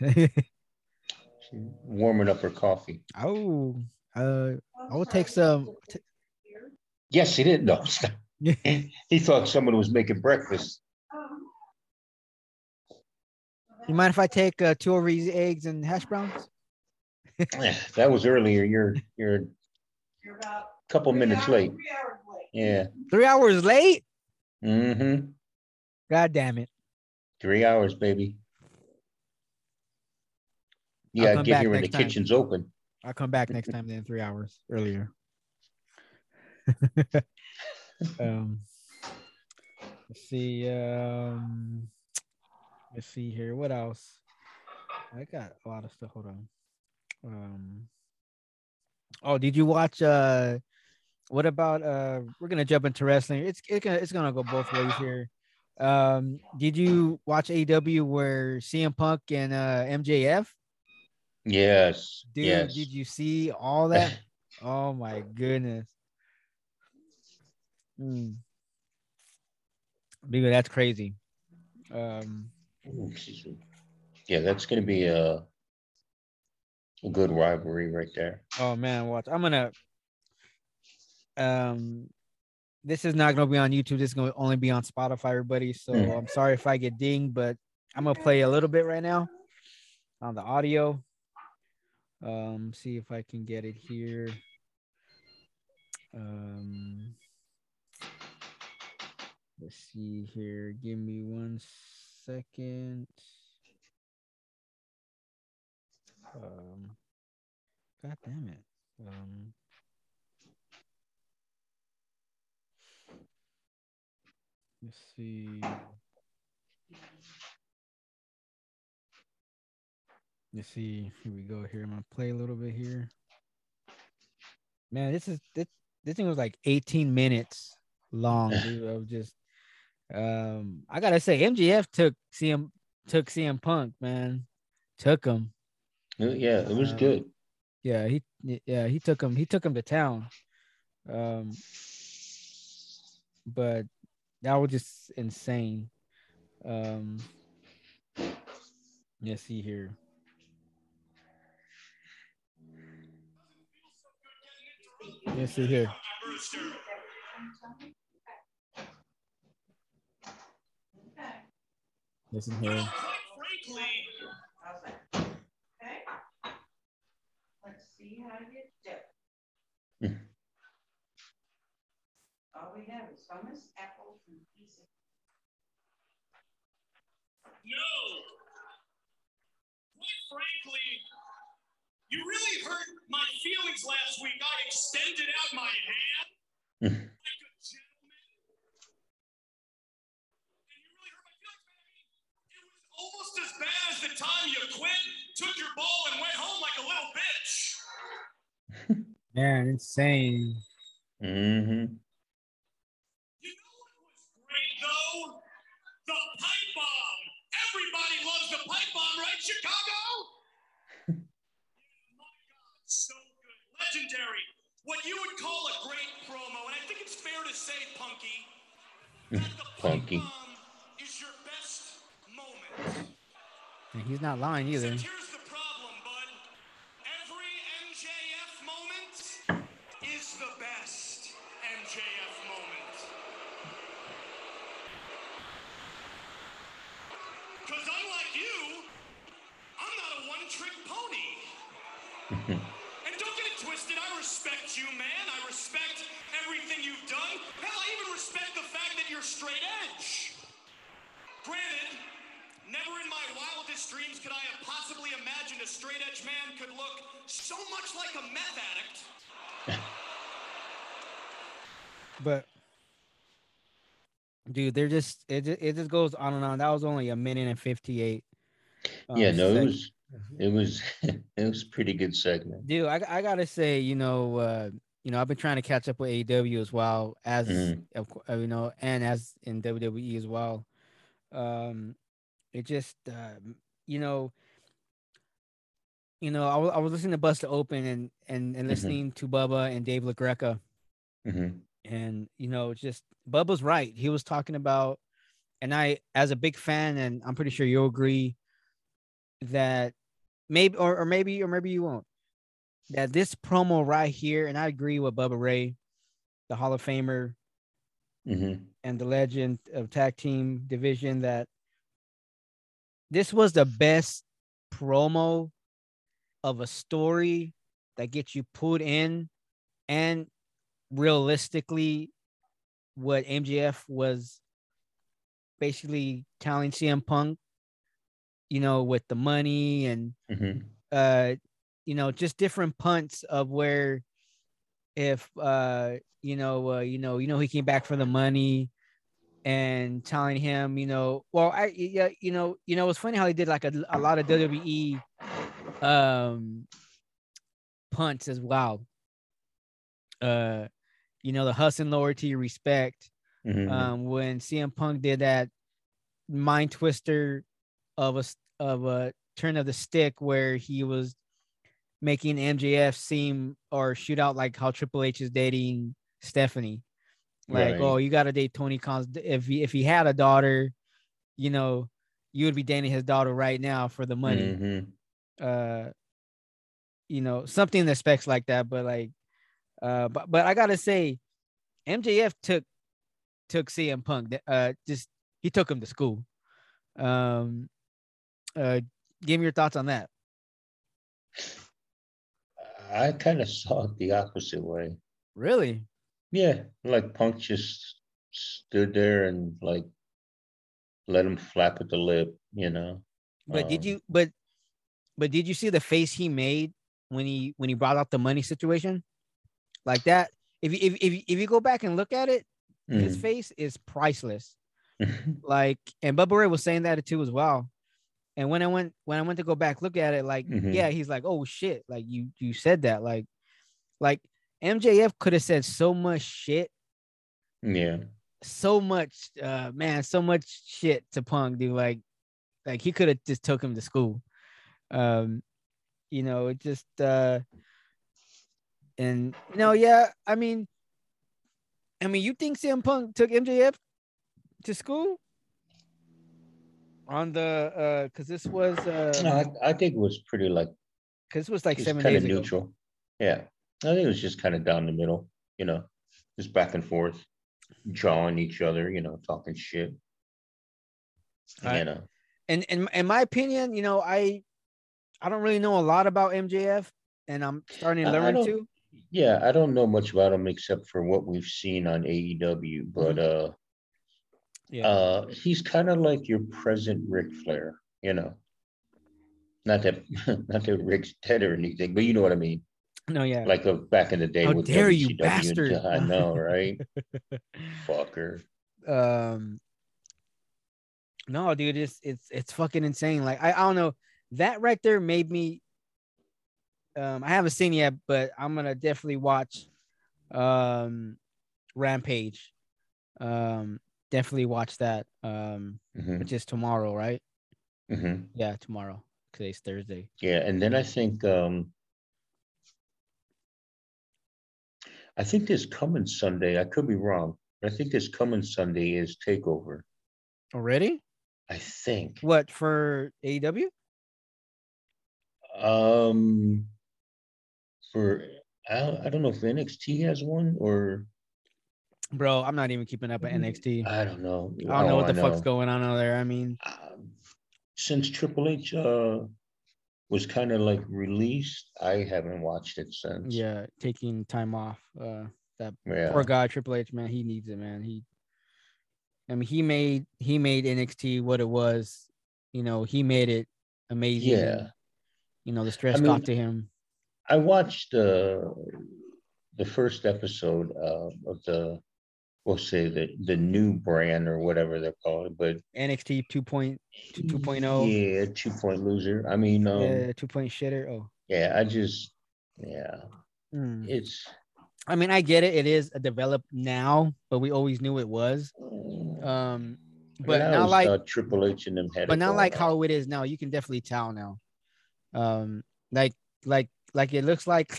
S2: warming up her coffee.
S1: Oh, uh, I will take some. T-
S2: yes, he didn't know. he thought someone was making breakfast.
S1: You mind if I take uh, two of these eggs and hash browns?
S2: that was earlier. You're you're a couple minutes late. Yeah.
S1: Three hours late.
S2: Mm-hmm.
S1: God damn it.
S2: Three hours, baby. Yeah, get here when the time. kitchen's open.
S1: I'll come back next time then three hours earlier. um let's see. Um let's see here. What else? I got a lot of stuff. Hold on. Um oh did you watch uh what about uh we're gonna jump into wrestling. It's it's gonna it's gonna go both ways here. Um did you watch AEW where CM Punk and uh MJF
S2: Yes.
S1: Dude,
S2: yes.
S1: did you see all that? oh my goodness. Mm. Dude, that's crazy. Um
S2: yeah, that's gonna be a a good rivalry right there.
S1: Oh man, watch. I'm gonna um this is not gonna be on YouTube. This is gonna only be on Spotify, everybody. So mm. I'm sorry if I get dinged, but I'm gonna play a little bit right now on the audio. Um, see if I can get it here. Um, let's see here. Give me one second. Um, God damn it. Um, let's see. Let's see. Here we go. Here I'm gonna play a little bit here. Man, this is this this thing was like 18 minutes long, dude. Of just um I gotta say MJF took CM took CM Punk, man. Took him.
S2: Yeah, it was um, good.
S1: Yeah, he yeah, he took him, he took him to town. Um but that was just insane. Um let's see here. Let's see here. Listen here. Okay, let's see how you do. All we have is hummus, apples, and pizza. No. Quite frankly, you really hurt my feelings last week. I extended out my hand like a gentleman. And you really hurt my feelings, It was almost as bad as the time you quit, took your ball, and went home like a little bitch. Man, insane.
S2: Mm-hmm.
S1: You know what was great though? The pipe bomb. Everybody loves the pipe bomb, right, Chicago? My God, so good. Legendary. What you would call a great promo. And I think it's fair to say, Punky, that the Punky. is your best moment. And he's not lying either. here's the problem, bud. Every MJF moment is the best MJF moment. Because unlike you, I'm not a one-trick pony. And don't get it twisted. I respect you, man. I respect everything you've done. Hell, I even respect the fact that you're straight edge. Granted, never in my wildest dreams could I have possibly imagined a straight edge man could look so much like a meth addict. but dude, they're just it, it just goes on and on. That was only a minute and 58.
S2: Um, yeah, no, it was Mm-hmm. It was it was pretty good segment.
S1: Dude, I, I gotta say, you know, uh, you know, I've been trying to catch up with AEW as well as mm-hmm. uh, you know, and as in WWE as well. Um, it just uh, you know, you know, I, w- I was listening to Busted Open and and and mm-hmm. listening mm-hmm. to Bubba and Dave LaGreca, mm-hmm. and you know, just Bubba's right. He was talking about, and I, as a big fan, and I'm pretty sure you'll agree that maybe or, or maybe or maybe you won't that this promo right here and i agree with bubba ray the hall of famer mm-hmm. and the legend of tag team division that this was the best promo of a story that gets you pulled in and realistically what mjf was basically telling cm punk you know, with the money and mm-hmm. uh, you know, just different punts of where if uh, you know, uh, you know, you know, he came back for the money and telling him, you know, well, I yeah, you know, you know, it's funny how he did like a, a lot of WWE um punts as well. Uh, you know, the hustle, loyalty, respect. Mm-hmm. Um, when CM Punk did that mind twister of a of a turn of the stick where he was making MJF seem or shoot out like how Triple H is dating Stephanie. Like, right. oh, you got to date Tony Khan. If he, if he had a daughter, you know, you would be dating his daughter right now for the money. Mm-hmm. Uh, you know, something that specs like that. But like, uh, but but I gotta say, MJF took took CM Punk. Uh, just he took him to school. Um, uh, give me your thoughts on that.
S2: I kind of saw it the opposite way.
S1: Really?
S2: Yeah, like Punk just stood there and like let him flap at the lip, you know.
S1: But um, did you? But but did you see the face he made when he when he brought out the money situation? Like that. If you if if, if you go back and look at it, mm. his face is priceless. like, and Bubba Ray was saying that too as well. And when I went when I went to go back look at it, like, mm-hmm. yeah, he's like, oh shit, like you you said that, like, like MJF could have said so much shit.
S2: Yeah.
S1: So much, uh, man, so much shit to Punk, dude. Like, like he could have just took him to school. Um, you know, it just uh and no, yeah, I mean, I mean, you think CM Punk took MJF to school? On the uh because this was uh
S2: no, I, I think it was pretty like
S1: because it was like seven
S2: kind
S1: days
S2: of neutral. Ago. Yeah. I think it was just kind of down the middle, you know, just back and forth, jawing each other, you know, talking shit.
S1: I, you know. And in in my opinion, you know, I I don't really know a lot about MJF, and I'm starting to learn to.
S2: Yeah, I don't know much about him except for what we've seen on AEW, but mm-hmm. uh, yeah, uh, he's kind of like your present Ric Flair, you know. Not that not that Ric's dead or anything, but you know what I mean.
S1: No, yeah.
S2: Like a, back in the day
S1: How with dare WCW you, bastard.
S2: I know, right? Fucker.
S1: Um no, dude, it's it's it's fucking insane. Like I, I don't know. That right there made me um I haven't seen yet, but I'm gonna definitely watch um Rampage. Um definitely watch that. Um mm-hmm. which is tomorrow, right?
S2: Mm-hmm.
S1: Yeah, tomorrow. Today's Thursday.
S2: Yeah, and then I think um I think this coming Sunday, I could be wrong. I think this coming Sunday is Takeover.
S1: Already?
S2: I think.
S1: What for AEW?
S2: Um, for I, I don't know if NXT has one or.
S1: Bro, I'm not even keeping up at NXT.
S2: I don't know.
S1: I don't know what the fuck's going on over there. I mean, um,
S2: since Triple H uh was kind of like released. I haven't watched it since.
S1: Yeah, taking time off. Uh, that yeah. poor guy Triple H, man, he needs it, man. He, I mean, he made he made NXT what it was. You know, he made it amazing.
S2: Yeah.
S1: You know, the stress I mean, got to him.
S2: I watched uh, the first episode uh, of the we'll say the the new brand or whatever they're called, but
S1: NXT 2.2.0.
S2: Yeah, two point loser. I mean, um,
S1: yeah, two point shitter. Oh,
S2: yeah. I just, yeah, mm. it's.
S1: I mean, I get it. It is a develop now, but we always knew it was. Um, but I mean, not like
S2: Triple H and them
S1: had. But not like how it is now. You can definitely tell now. Um, like like like it looks like,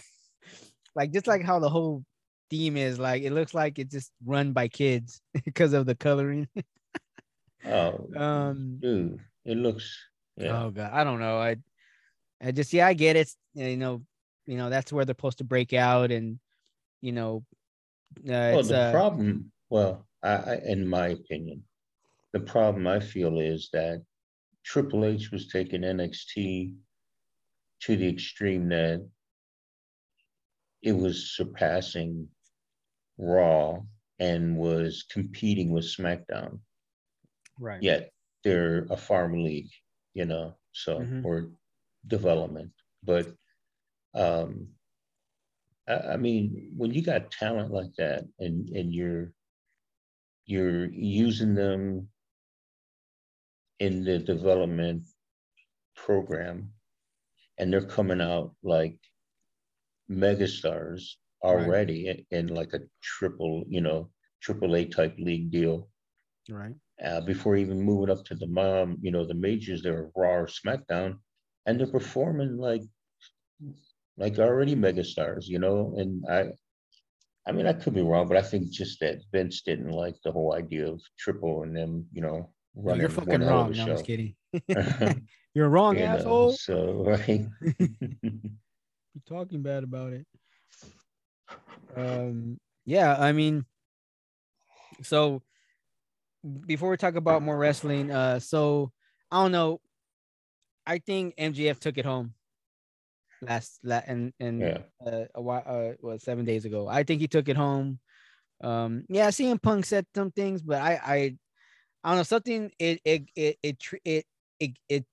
S1: like just like how the whole theme is. Like it looks like it's just run by kids because of the coloring.
S2: oh, um, dude, it looks. Yeah.
S1: Oh god, I don't know. I, I just yeah, I get it. You know, you know that's where they're supposed to break out, and you know,
S2: uh, well, the uh, problem. Well, I, I, in my opinion, the problem I feel is that Triple H was taking NXT to the extreme that it was surpassing Raw and was competing with SmackDown.
S1: Right.
S2: Yet they're a farm league, you know, so mm-hmm. or development. But um I, I mean, when you got talent like that and and you're you're using them in the development program and they're coming out like megastars already right. in, in, like a triple, you know, triple A type league deal.
S1: Right.
S2: Uh, before even moving up to the mom, you know, the majors, they're Raw or SmackDown, and they're performing like like already megastars, you know. And I, I mean, I could be wrong, but I think just that Vince didn't like the whole idea of triple and them, you know,
S1: running. You're fucking wrong. No, I'm just kidding. You're wrong, you asshole. Know,
S2: so right.
S1: You're talking bad about it. Um, yeah, I mean, so before we talk about more wrestling, uh, so I don't know. I think MJF took it home last la- and and yeah. uh, a while uh well seven days ago. I think he took it home. Um, yeah, CM Punk said some things, but I I I don't know something it it it it it it it, it,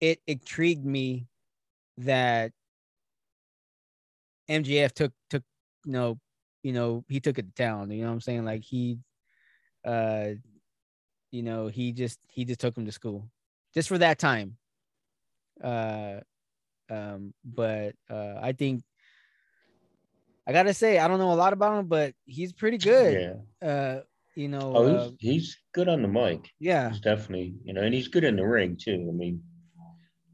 S1: it intrigued me that MJF took took you know you know he took it down. You know what I'm saying? Like he, uh, you know he just he just took him to school just for that time. Uh, um, but uh, I think I gotta say I don't know a lot about him, but he's pretty good. Yeah. Uh, you know.
S2: Oh, he's,
S1: uh,
S2: he's good on the mic.
S1: Yeah,
S2: he's definitely you know, and he's good in the ring too. I mean,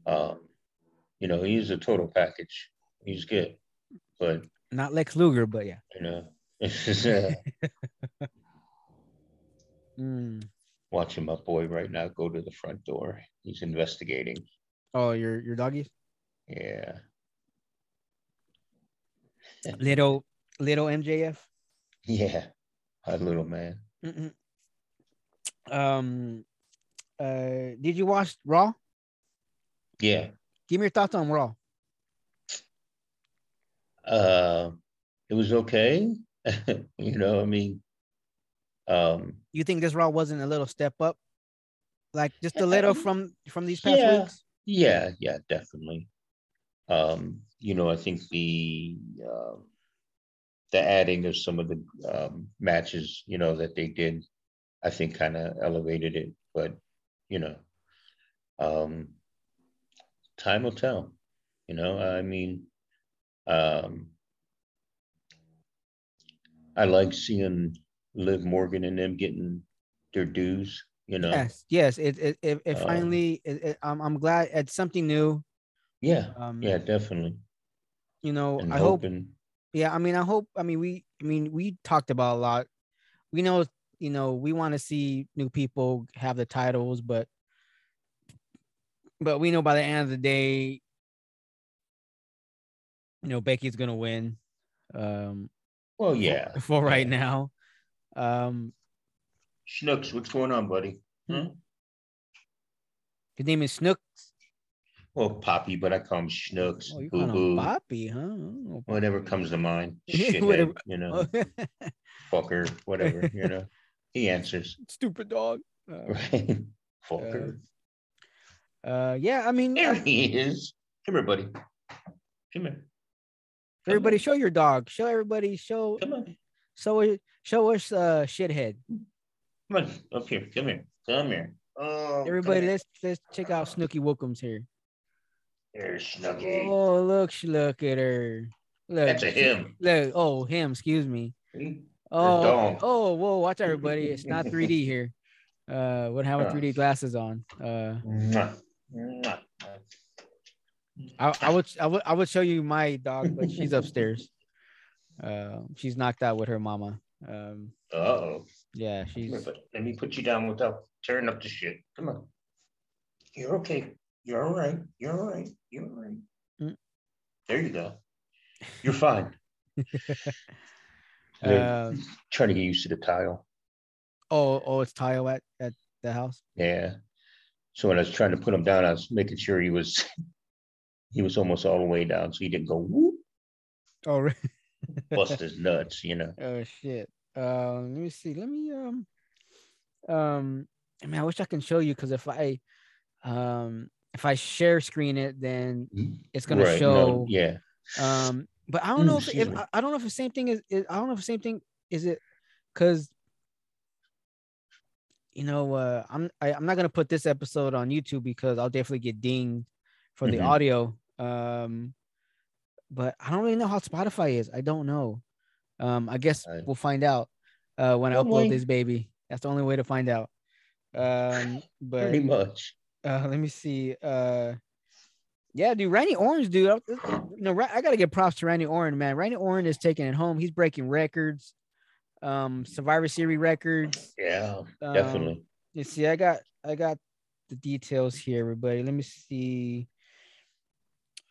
S2: um, you know, he's a total package. He's good, but
S1: not Lex Luger, but yeah.
S2: You know,
S1: mm.
S2: Watching my boy right now go to the front door. He's investigating.
S1: Oh, your your doggies?
S2: Yeah.
S1: little little MJF.
S2: Yeah, a little man.
S1: Mm-mm. Um, uh, did you watch Raw?
S2: Yeah.
S1: Give me your thoughts on Raw.
S2: Uh, it was okay. you know, I mean, um,
S1: you think this Raw wasn't a little step up, like just a little from from these past
S2: yeah,
S1: weeks?
S2: Yeah, yeah, definitely. Um, you know, I think the uh, the adding of some of the um, matches, you know, that they did, I think kind of elevated it. But you know, um, time will tell. You know, I mean, um, I like seeing Liv Morgan and them getting their dues. You know.
S1: Yes, yes. It it it, it um, finally. It, it, I'm I'm glad it's something new.
S2: Yeah. Um, yeah, definitely.
S1: You know, and I hoping. hope. Yeah, I mean, I hope. I mean, we. I mean, we talked about a lot. We know, you know, we want to see new people have the titles, but but we know by the end of the day, you know, Becky's gonna win. Um,
S2: well, yeah.
S1: For, for right now, um,
S2: Schnooks, what's going on, buddy? Hmm?
S1: His name is Snooks.
S2: Well, Poppy, but I call him Schnooks.
S1: Oh, you call him Poppy, huh?
S2: Whatever comes to mind. Shithead, you know. Fucker, whatever, you know. He answers.
S1: Stupid dog.
S2: Uh, right. Fucker.
S1: Uh, uh, yeah, I mean.
S2: There he is. Come here, buddy. Come here.
S1: Everybody, show your dog. Show everybody. Show.
S2: Come on.
S1: Show show us uh shithead.
S2: Come on, up here. Come here. Come here. Oh,
S1: everybody, let's let's check out Snooky Wilkins here.
S2: There's Snooky.
S1: Oh, look, look at her. Look,
S2: That's a him.
S1: Look, oh, him. Excuse me. Oh, oh, whoa! Watch everybody. It's not 3D here. Uh, what having 3D glasses on. Uh, I, I would I would I would show you my dog, but she's upstairs. Uh, she's knocked out with her mama. Um,
S2: oh.
S1: Yeah, she's.
S2: Here, let me put you down without tearing up the shit. Come on. You're okay. You're all right. You're all right. You're all right. Mm. There you go. You're fine. uh, trying to get used to the tile.
S1: Oh, oh, it's tile at at the house.
S2: Yeah. So when I was trying to put him down, I was making sure he was he was almost all the way down, so he didn't go whoop.
S1: Oh, really?
S2: bust his nuts, you know.
S1: Oh shit. Uh, let me see. Let me um um. I mean, I wish I can show you because if I um if I share screen it, then mm-hmm. it's gonna right. show. No,
S2: yeah.
S1: Um, but I don't know if, if I don't know if the same thing is, is I don't know if the same thing is it because you know uh I'm I, am i am not gonna put this episode on YouTube because I'll definitely get dinged for mm-hmm. the audio. Um, but I don't really know how Spotify is. I don't know. Um, I guess right. we'll find out uh, when I upload this baby. That's the only way to find out. Um, but
S2: pretty much.
S1: Uh, let me see. Uh, yeah, dude, Randy Orton, dude. You know, I gotta give props to Randy Orton, man. Randy Orton is taking it home. He's breaking records, um, Survivor Series records.
S2: Yeah, um, definitely.
S1: You see, I got, I got the details here, everybody. Let me see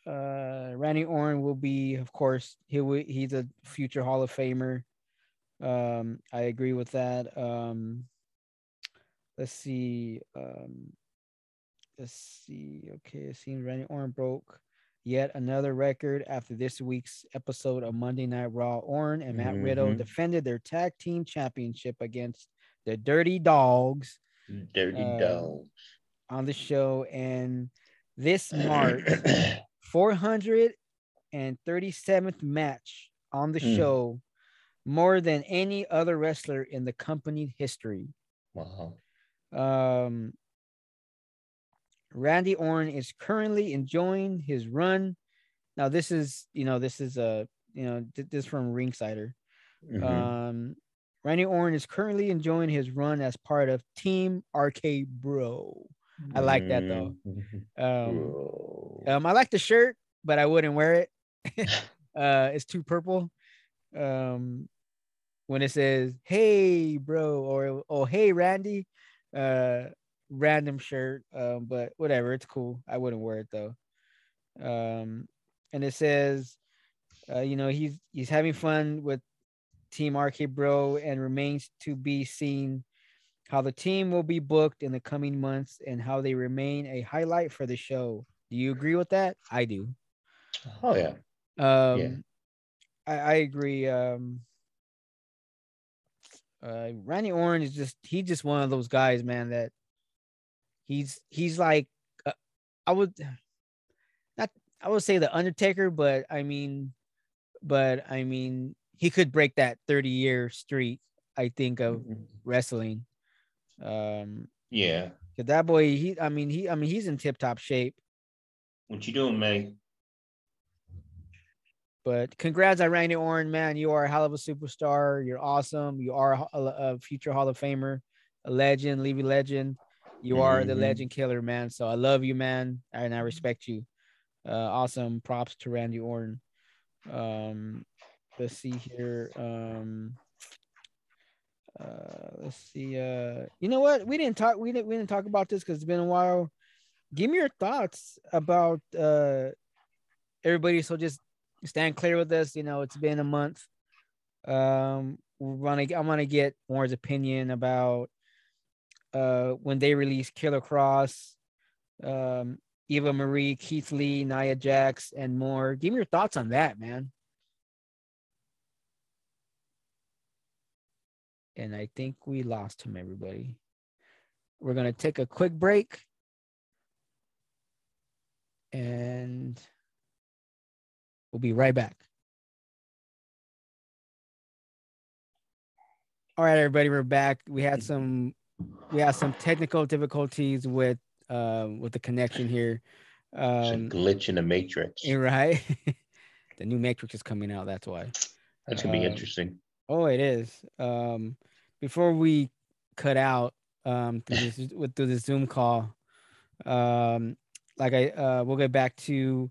S1: uh, Randy Orton will be, of course, he will, he's a future Hall of Famer. Um, I agree with that. Um, let's see. Um, let's see. Okay, it seems Randy Orton broke yet another record after this week's episode of Monday Night Raw. Orton and Matt mm-hmm. Riddle defended their tag team championship against the Dirty Dogs.
S2: Dirty uh, Dogs
S1: on the show, and this marks 437th match on the mm. show, more than any other wrestler in the company history.
S2: Wow.
S1: Um, Randy Orton is currently enjoying his run. Now, this is, you know, this is a, you know, this from Ringsider. Mm-hmm. Um, Randy Orton is currently enjoying his run as part of Team RK Bro. I like that though. Mm-hmm. Um, um, I like the shirt, but I wouldn't wear it. uh, it's too purple. Um, when it says "Hey, bro" or "Oh, hey, Randy," uh, random shirt. Um, but whatever, it's cool. I wouldn't wear it though. Um, and it says, uh, you know, he's he's having fun with Team RK Bro and remains to be seen how the team will be booked in the coming months and how they remain a highlight for the show. Do you agree with that? I do.
S2: Oh yeah.
S1: Um yeah. I, I agree. Um uh Randy Orton is just he's just one of those guys, man, that he's he's like uh, I would not I would say the Undertaker, but I mean but I mean he could break that 30 year streak, I think, of mm-hmm. wrestling. Um,
S2: yeah,
S1: that boy, he, I mean, he, I mean, he's in tip top shape.
S2: What you doing, man?
S1: But congrats, on Randy Orton, man. You are a hell of a superstar. You're awesome. You are a, a future Hall of Famer, a legend, Levy legend. You mm-hmm. are the mm-hmm. legend killer, man. So I love you, man, and I respect you. Uh, awesome. Props to Randy Orton. Um, let's see here. Um, uh, let's see. Uh, you know what? We didn't talk. We didn't. We didn't talk about this because it's been a while. Give me your thoughts about uh everybody. So just stand clear with us. You know, it's been a month. Um, we're gonna. I'm gonna get Warren's opinion about uh when they released Killer Kross, um, Eva Marie, Keith Lee, Nia Jax, and more. Give me your thoughts on that, man. And I think we lost him, everybody. We're going to take a quick break. And we'll be right back. All right, everybody, we're back. We had some we had some technical difficulties with um with the connection here.
S2: Um glitch in the matrix.
S1: Right. the new matrix is coming out, that's why.
S2: That's gonna be um, interesting.
S1: Oh, it is. Um before we cut out um through this with through the Zoom call, um, like I uh we'll get back to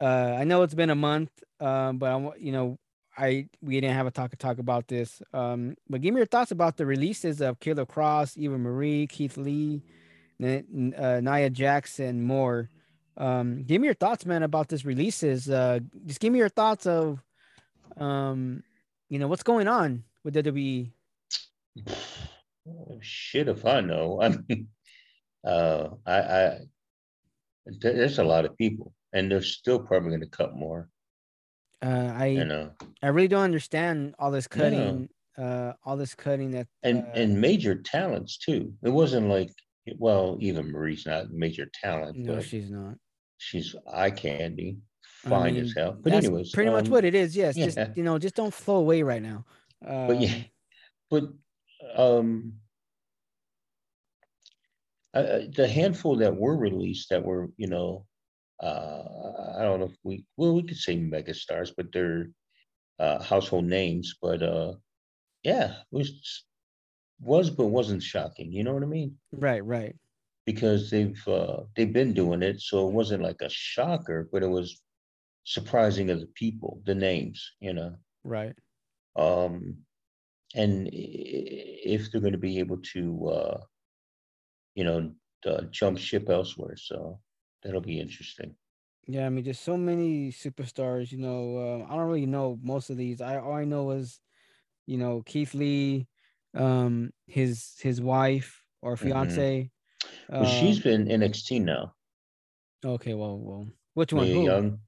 S1: uh I know it's been a month, um, but I you know I we didn't have a talk to talk about this. Um, but give me your thoughts about the releases of Killer Kross, Eva Marie, Keith Lee, uh, Nia Jackson, more. Um, give me your thoughts, man, about this releases. Uh, just give me your thoughts of, um, you know, what's going on with WWE.
S2: Shit, if I know. I mean, uh, I, I there's a lot of people, and they're still probably going to cut more.
S1: Uh, I you know. I really don't understand all this cutting. Uh, all this cutting that
S2: and uh, and major talents too. It wasn't like well, Eva Marie's not major talent.
S1: No, she's not.
S2: She's eye candy, fine I mean, as hell. But anyways,
S1: pretty um, much what it is. Yes, yeah. just you know, just don't flow away right now.
S2: But yeah, um, but um, uh, the handful that were released that were, you know, uh, I don't know if we, well, we could say megastars, but they're uh, household names. But uh, yeah, it was was but wasn't shocking. You know what I mean?
S1: Right, right.
S2: Because they've uh, they've been doing it, so it wasn't like a shocker, but it was surprising of the people, the names. You know?
S1: Right.
S2: Um, and if they're going to be able to, uh, you know, uh, jump ship elsewhere. So that'll be interesting.
S1: Yeah, I mean, just so many superstars. You know, uh, I don't really know most of these. I all I know is, you know, Keith Lee, um, his his wife or mm-hmm. fiance.
S2: Mm-hmm. Well, um, she's been NXT now.
S1: Okay, well, well, which one? Who? Young.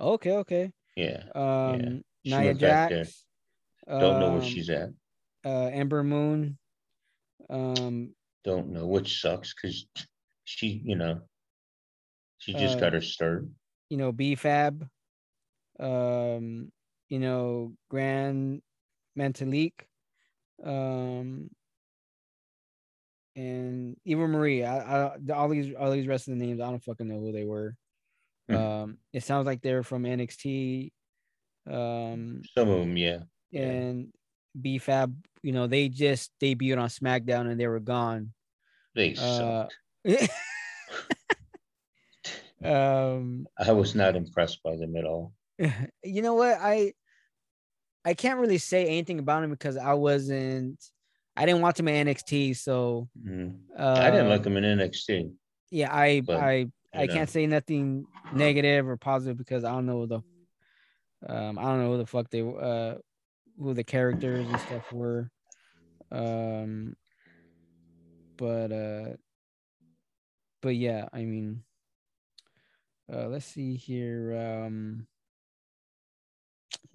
S1: Okay, okay.
S2: Yeah.
S1: Um, yeah. Nia Jax.
S2: Don't know where um, she's at
S1: uh, Ember Moon. Um,
S2: Don't know, which sucks because she, you know, she just uh, got her start.
S1: you know, B-Fab, um, you know, Gran Metalik, um, and Eva Marie. I, I all these all these rest of the names, I don't fucking know who they were. Mm. Um, it sounds like they're from NXT. Um,
S2: some of them, yeah.
S1: And B-Fab, you know, they just debuted on SmackDown and they were gone.
S2: They uh,
S1: sucked. um,
S2: I was not impressed by them at all.
S1: You know what? I I can't really say anything about him because I wasn't I didn't watch him in NXT, so
S2: mm. uh, I didn't like him in NXT.
S1: Yeah, I but, I I know. can't say nothing negative or positive because I don't know the um I don't know who the fuck they uh who the characters and stuff were. Um but uh but yeah, I mean uh let's see here. Um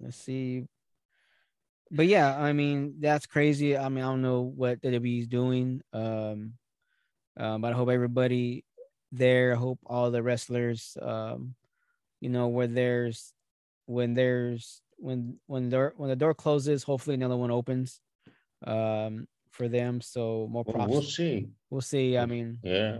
S1: let's see but yeah, I mean that's crazy. I mean I don't know what WWE is doing. Um, um, but I hope everybody there. I hope all the wrestlers, um, you know, where there's when there's when when door when the door closes, hopefully another one opens um for them. So more
S2: props. We'll see.
S1: We'll see. I mean,
S2: yeah.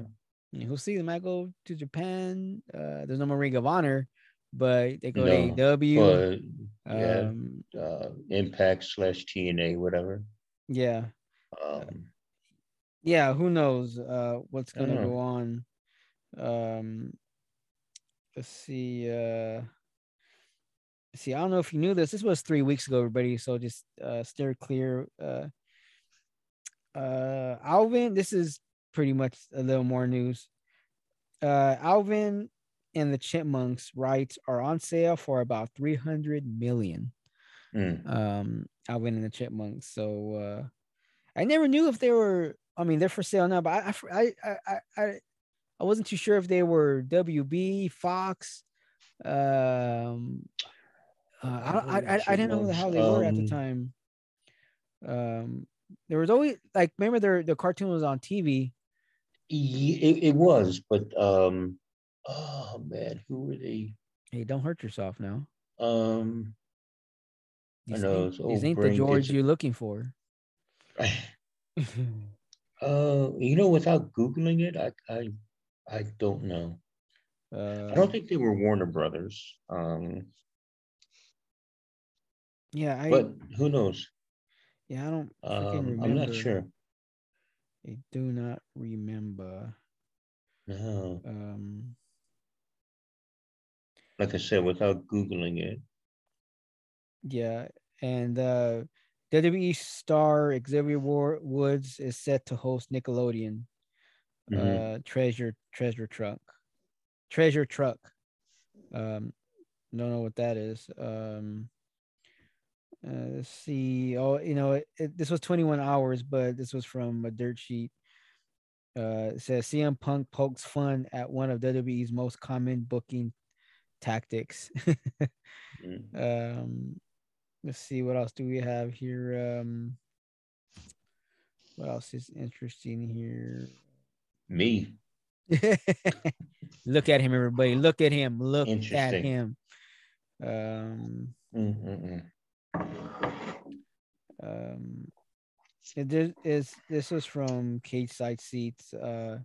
S1: We'll see. They might go to Japan. Uh, there's no more Ring of Honor but they go no, to AEW.
S2: But, yeah, um, uh, Impact slash TNA, whatever.
S1: Yeah. Um, yeah, who knows uh, what's gonna go on. Um, let's see. Uh, see, I don't know if you knew this. This was three weeks ago, everybody. So just uh, steer clear. Uh, uh, Alvin, this is pretty much a little more news. Uh, Alvin and the Chipmunks rights are on sale for about 300 million. Mm. Um, Alvin and the Chipmunks. So uh, I never knew if they were. I mean, they're for sale now, but I I I I, I wasn't too sure if they were WB, Fox. Um, uh, I, I, I, I didn't know how they were at the um, time. Um, there was always like remember their the cartoon was on TV.
S2: It, it was, but um, oh man, who were they?
S1: Hey, don't hurt yourself now.
S2: Um,
S1: these I know ain't, these ain't the George you're looking for.
S2: uh, you know, without googling it, I I I don't know. Uh, I don't think they were Warner Brothers. Um,
S1: yeah, I,
S2: but who knows?
S1: Yeah, I don't.
S2: Um, I'm not sure.
S1: I do not remember.
S2: No.
S1: Um,
S2: like I said, without Googling it.
S1: Yeah. And uh WWE star Xavier Woods is set to host Nickelodeon mm-hmm. uh Treasure Treasure Truck. Treasure Truck. Um don't know what that is. Um uh, let's see. Oh, you know, it, it, this was 21 hours, but this was from a dirt sheet. Uh, it says CM Punk pokes fun at one of WWE's most common booking tactics. mm. Um, let's see what else do we have here. Um, what else is interesting here?
S2: Me.
S1: Look at him, everybody. Look at him. Look at him. Um,
S2: Mm-mm-mm.
S1: Um, this is this is from Cageside Seats. Uh,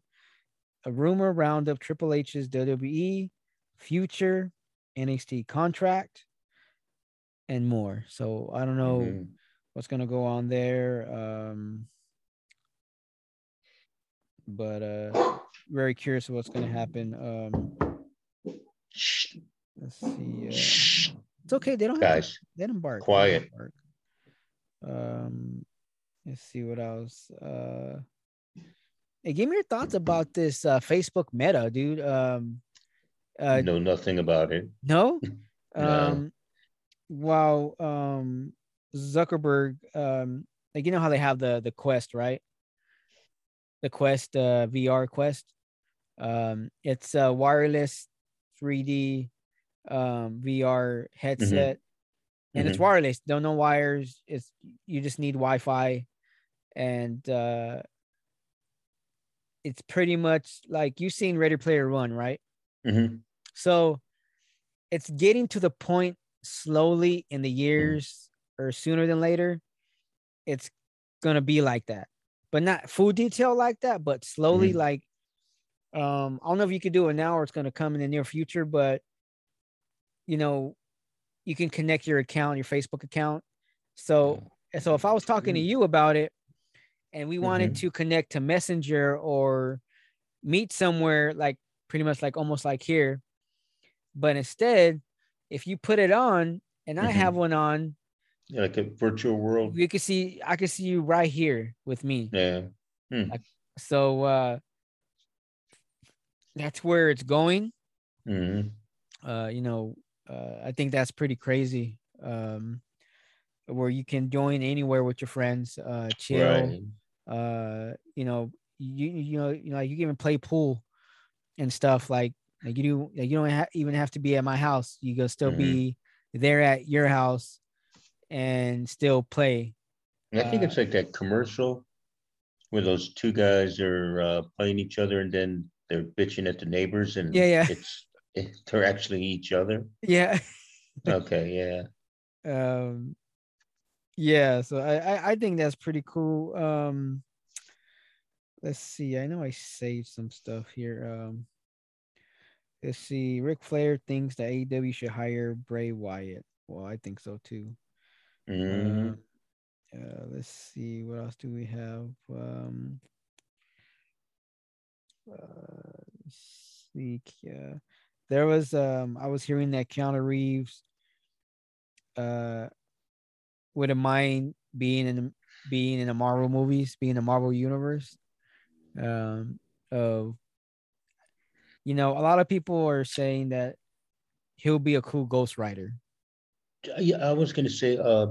S1: a rumor roundup Triple H's WWE future NXT contract and more. So I don't know mm-hmm. what's gonna go on there. Um, but uh very curious what's gonna happen. Um let's see. Uh, it's okay, they don't
S2: guys
S1: to, they don't bark.
S2: Quiet.
S1: Don't bark. Um let's see what else. Uh Hey, give me your thoughts about this uh, Facebook Meta, dude. Um,
S2: uh, know nothing about it.
S1: No. no. Um, while um, Zuckerberg, um, like you know how they have the the Quest, right? The Quest, uh, VR Quest. Um, it's a wireless 3D um, VR headset, mm-hmm. and mm-hmm. it's wireless. Don't know wires. It's you just need Wi-Fi, and uh, it's pretty much like you've seen Ready Player One, right?
S2: Mm-hmm.
S1: So it's getting to the point slowly in the mm. years or sooner than later. It's gonna be like that, but not full detail like that, but slowly. Mm. Like, um, I don't know if you could do it now or it's gonna come in the near future, but you know, you can connect your account, your Facebook account. So, so if I was talking to mm. you about it, and we wanted mm-hmm. to connect to Messenger or meet somewhere like pretty much like almost like here. But instead, if you put it on and I mm-hmm. have one on,
S2: yeah, like a virtual world,
S1: you can see I can see you right here with me.
S2: Yeah. Hmm.
S1: Like, so uh that's where it's going.
S2: Mm-hmm.
S1: Uh, you know, uh, I think that's pretty crazy. Um, where you can join anywhere with your friends, uh, chill. Right. Uh, you know, you you know, you know, you can even play pool and stuff like like you do. Like you don't ha- even have to be at my house. You can still mm-hmm. be there at your house and still play.
S2: And I think uh, it's like that commercial where those two guys are uh, playing each other and then they're bitching at the neighbors and
S1: yeah, yeah.
S2: it's it, they're actually each other.
S1: Yeah.
S2: okay. Yeah.
S1: Um. Yeah. So I, I I think that's pretty cool. Um let's see. I know I saved some stuff here. Um, let's see. Ric Flair thinks that AEW should hire Bray Wyatt. Well, I think so too.
S2: Mm.
S1: Uh, uh, let's see. What else do we have? Um, uh, see. Yeah, there was. Um, I was hearing that Keanu Reeves. Uh, wouldn't mind being in being in the Marvel movies, being in the Marvel universe um, of you know, a lot of people are saying that he'll be a cool Ghost Rider.
S2: Yeah, I was going to say, uh,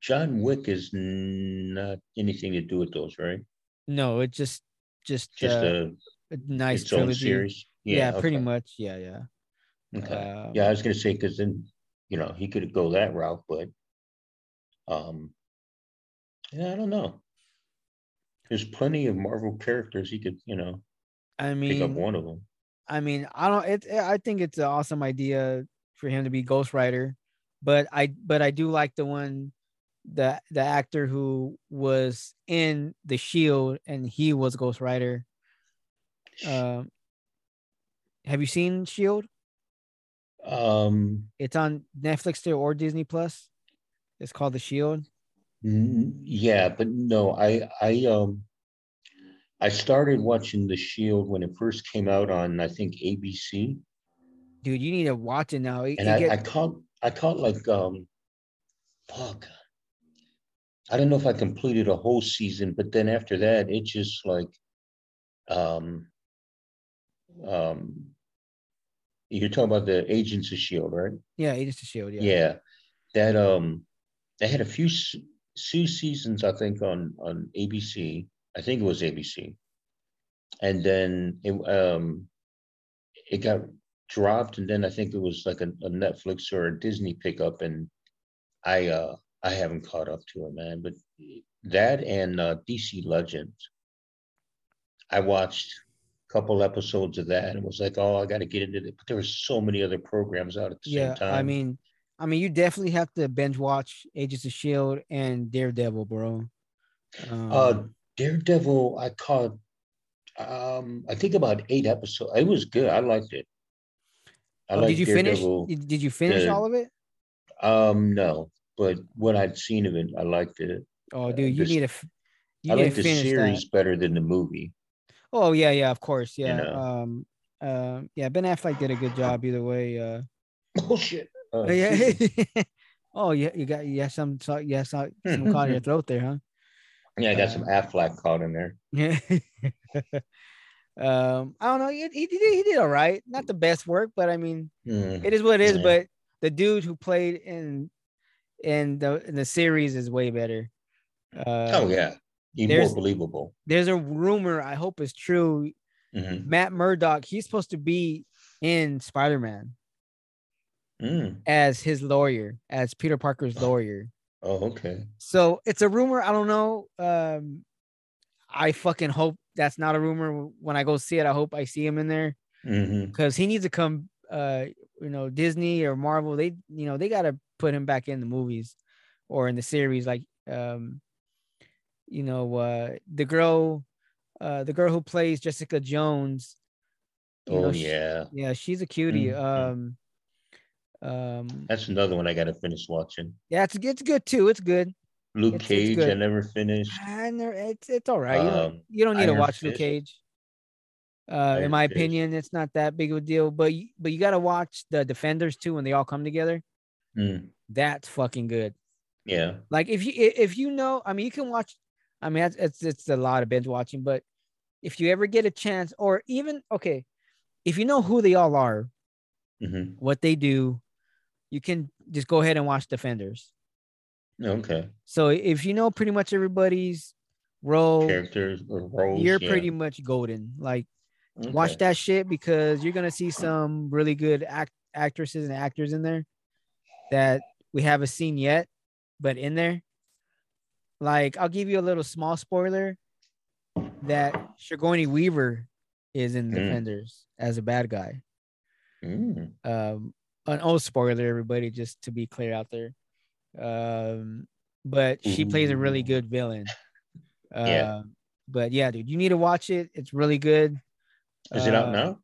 S2: John Wick is not anything to do with those, right?
S1: No, it just just
S2: just uh, a,
S1: a, nice trilogy. series. Yeah, yeah okay. pretty much. Yeah, yeah.
S2: Okay. Uh, yeah, I was to say because then you know he could go that route, but um, yeah, I don't know there's plenty of Marvel characters he could, you know,
S1: I mean, pick
S2: up one of them.
S1: I mean, I don't. It. I think it's an awesome idea for him to be Ghost Rider, but I. But I do like the one, the the actor who was in the Shield and he was Ghost Rider. Um, have you seen Shield?
S2: Um,
S1: it's on Netflix or Disney Plus. It's called The Shield.
S2: Yeah, but no, I I um I started watching The Shield when it first came out on I think ABC.
S1: Dude, you need to watch it now.
S2: It, and it I. I caught I caught like um fuck. I don't know if I completed a whole season, but then after that, it just like um um you're talking about the Agents of Shield, right?
S1: Yeah, Agents of Shield. Yeah.
S2: Yeah, that um, they had a few two seasons, I think, on on ABC. I think it was ABC, and then it um it got dropped, and then I think it was like a, a Netflix or a Disney pickup, and I uh I haven't caught up to it, man. But that and uh, DC Legends, I watched couple episodes of that and it was like, oh, I got to get into it. But there were so many other programs out at the yeah, same time.
S1: I mean, I mean, you definitely have to binge watch Agents of Shield and Daredevil, bro.
S2: Um, uh, Daredevil, I caught. Um, I think about eight episodes. It was good. I liked it.
S1: I oh, did you Daredevil. finish? Did you finish the, all of it?
S2: Um, no, but what I'd seen of it, I liked it.
S1: Oh, dude, you need to.
S2: You I like the series that. better than the movie.
S1: Oh yeah, yeah, of course, yeah. You know? Um, uh, yeah, Ben Affleck did a good job either way. Uh,
S2: bullshit.
S1: Oh, yeah. oh, yeah. You got yeah some yeah some, some caught in your throat there, huh?
S2: Yeah, I got uh, some Affleck caught in there.
S1: Yeah. um, I don't know. He, he, did he did all right. Not the best work, but I mean, mm. it is what it is. Yeah. But the dude who played in in the in the series is way better.
S2: Uh, oh yeah, he's more believable.
S1: There's a rumor. I hope it's true. Mm-hmm. Matt Murdock. He's supposed to be in Spider Man
S2: mm.
S1: as his lawyer, as Peter Parker's lawyer.
S2: Oh, okay.
S1: So it's a rumor. I don't know. Um, I fucking hope that's not a rumor. When I go see it, I hope I see him in there
S2: because
S1: mm-hmm. he needs to come. Uh, you know Disney or Marvel, they you know they got to put him back in the movies or in the series. Like, um, you know, uh, the girl, uh, the girl who plays Jessica Jones.
S2: Oh know, yeah,
S1: she, yeah, she's a cutie. Mm-hmm. Um, um,
S2: that's another one I got to finish watching.
S1: Yeah, it's it's good too. It's good.
S2: Luke
S1: it's,
S2: Cage, it's I never finished.
S1: I never, it's it's all right. Um, you, don't, you don't need Iron to watch. Luke Cage. Uh, in my opinion, it's not that big of a deal. But but you got to watch the Defenders too when they all come together.
S2: Mm.
S1: That's fucking good.
S2: Yeah.
S1: Like if you if you know, I mean, you can watch. I mean, it's it's, it's a lot of binge watching, but if you ever get a chance, or even okay, if you know who they all are,
S2: mm-hmm.
S1: what they do, you can just go ahead and watch Defenders.
S2: Okay.
S1: So if you know pretty much everybody's role,
S2: characters or roles,
S1: you're
S2: yeah.
S1: pretty much golden. Like, okay. watch that shit because you're gonna see some really good act actresses and actors in there that we haven't seen yet, but in there. Like, I'll give you a little small spoiler that Sigourney Weaver is in mm. Defenders as a bad guy.
S2: Mm.
S1: Um, an old spoiler, everybody, just to be clear out there. Um, but she plays a really good villain. Uh, yeah. But yeah, dude, you need to watch it. It's really good.
S2: Is uh, it out uh, now?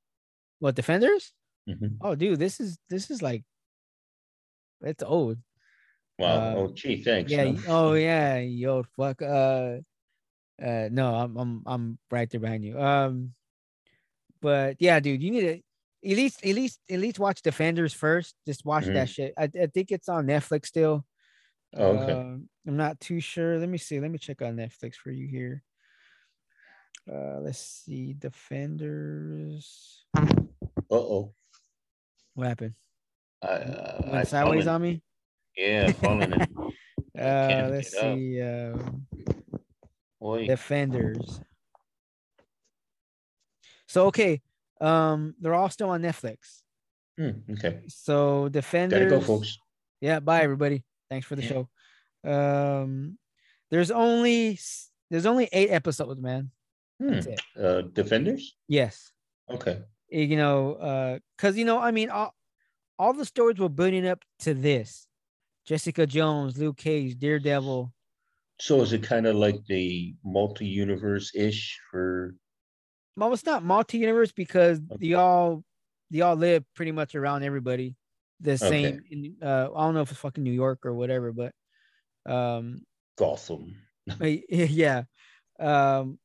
S1: What Defenders?
S2: Mm-hmm.
S1: Oh, dude, this is this is like it's old.
S2: Wow. Uh, oh, gee, thanks.
S1: Yeah. No. Oh, yeah. Yo, fuck. Uh, uh, no, I'm I'm I'm right there behind you. Um, but yeah, dude, you need to at least at least at least watch Defenders first. Just watch mm-hmm. that shit. I, I think it's on Netflix still.
S2: Oh, okay.
S1: Uh, I'm not too sure. Let me see. Let me check on Netflix for you here. Uh, let's see. Defenders.
S2: Uh oh.
S1: What happened?
S2: Uh,
S1: Went sideways on me.
S2: Yeah, falling. in.
S1: uh, let's see. Um, Defenders. So okay, um, they're all still on Netflix.
S2: Mm, okay.
S1: So Defenders.
S2: Gotta go, folks.
S1: Yeah. Bye, everybody. Thanks for the yeah. show. Um, there's only there's only eight episodes, man.
S2: Hmm. Uh, Defenders.
S1: Yes.
S2: Okay.
S1: You know, uh, cause you know, I mean, all all the stories were building up to this. Jessica Jones, Luke Cage, Daredevil.
S2: So is it kind of like the multi-universe ish for
S1: well, it's not multi-universe because okay. they all they all live pretty much around everybody the same. Okay. In, uh, I don't know if it's fucking New York or whatever, but um,
S2: Gotham.
S1: yeah. Um,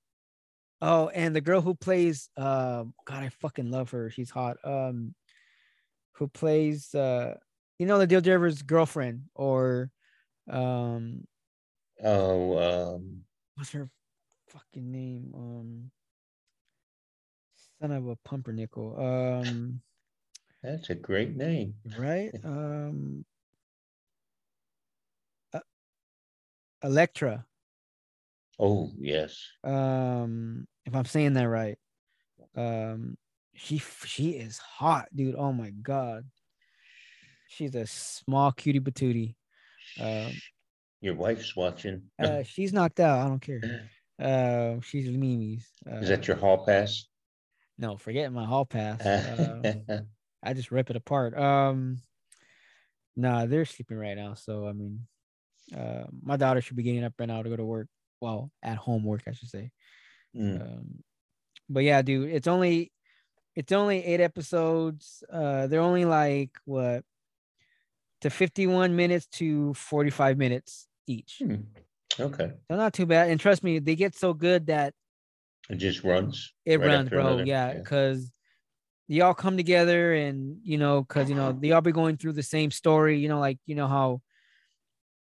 S1: oh, and the girl who plays, uh, God, I fucking love her. She's hot. Um, who plays, uh, you know, the deal driver's girlfriend or, um,
S2: oh, um,
S1: what's her fucking name? Um, son of a pumpernickel. Um,
S2: that's a great name,
S1: right? Um, uh, Elektra.
S2: Oh yes.
S1: Um, if I'm saying that right, um, she she is hot, dude. Oh my god, she's a small cutie patootie. Um,
S2: your wife's watching.
S1: uh, she's knocked out. I don't care. Uh, she's Mimi's.
S2: Uh, is that your hall pass?
S1: No, forget my hall pass. Um, I just rip it apart. Um, nah, they're sleeping right now. So I mean, uh, my daughter should be getting up right now to go to work. Well, at home work, I should say.
S2: Mm.
S1: Um, but yeah, dude, it's only it's only eight episodes. Uh, they're only like what to 51 minutes to 45 minutes each.
S2: Hmm. Okay.
S1: So not too bad. And trust me, they get so good that
S2: it just runs.
S1: It right runs, bro. Another. Yeah, because yeah. they all come together, and you know, because you know they all be going through the same story. You know, like you know how,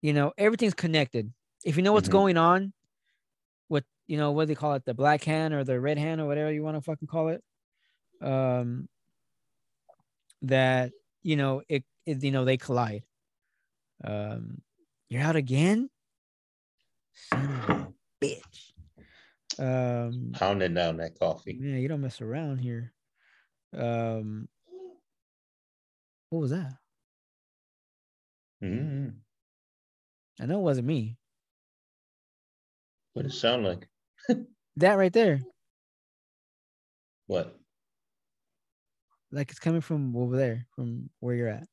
S1: you know, everything's connected. If you know what's mm-hmm. going on, with you know what they call it, the black hand or the red hand or whatever you want to fucking call it, um, that you know it, it you know they collide. Um, you're out again, son of a bitch. Um,
S2: Pounding down that coffee.
S1: Yeah, you don't mess around here. Um, what was that?
S2: Mm-hmm.
S1: I know it wasn't me.
S2: What did it sound like?
S1: that right there.
S2: What?
S1: Like it's coming from over there, from where you're at.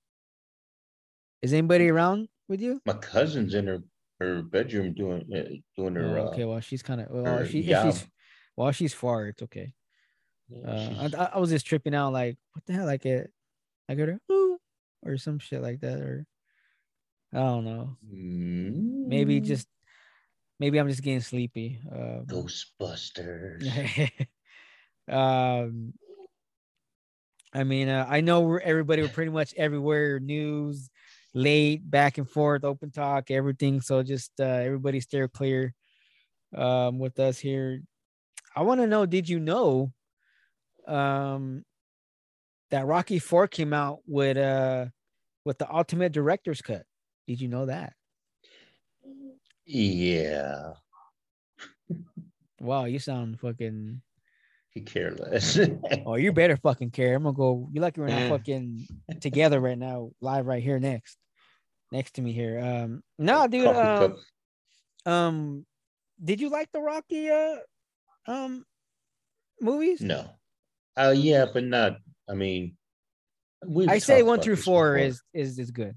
S1: Is anybody around with you?
S2: My cousin's in her her bedroom doing uh, doing her.
S1: Oh, okay, uh, well she's kind of well she she's while she's far, it's okay. Uh, I, I was just tripping out, like what the hell, like it, I go to ooh or some shit like that, or I don't know. Mm. Maybe just maybe I'm just getting sleepy.
S2: Um, Ghostbusters.
S1: um, I mean, uh, I know we're, everybody were pretty much everywhere. News, late, back and forth, open talk, everything. So just uh, everybody steer clear um, with us here. I want to know, did you know um, that Rocky Four came out with uh with the Ultimate Director's Cut? Did you know that?
S2: Yeah.
S1: wow, you sound fucking
S2: careless.
S1: oh, you better fucking care. I'm gonna go. You're lucky we're not fucking together right now, live right here next, next to me here. Um, no, dude. Um, um, did you like the Rocky uh um movies?
S2: No. Uh yeah, but not. I mean,
S1: I say one through four before. is is is good.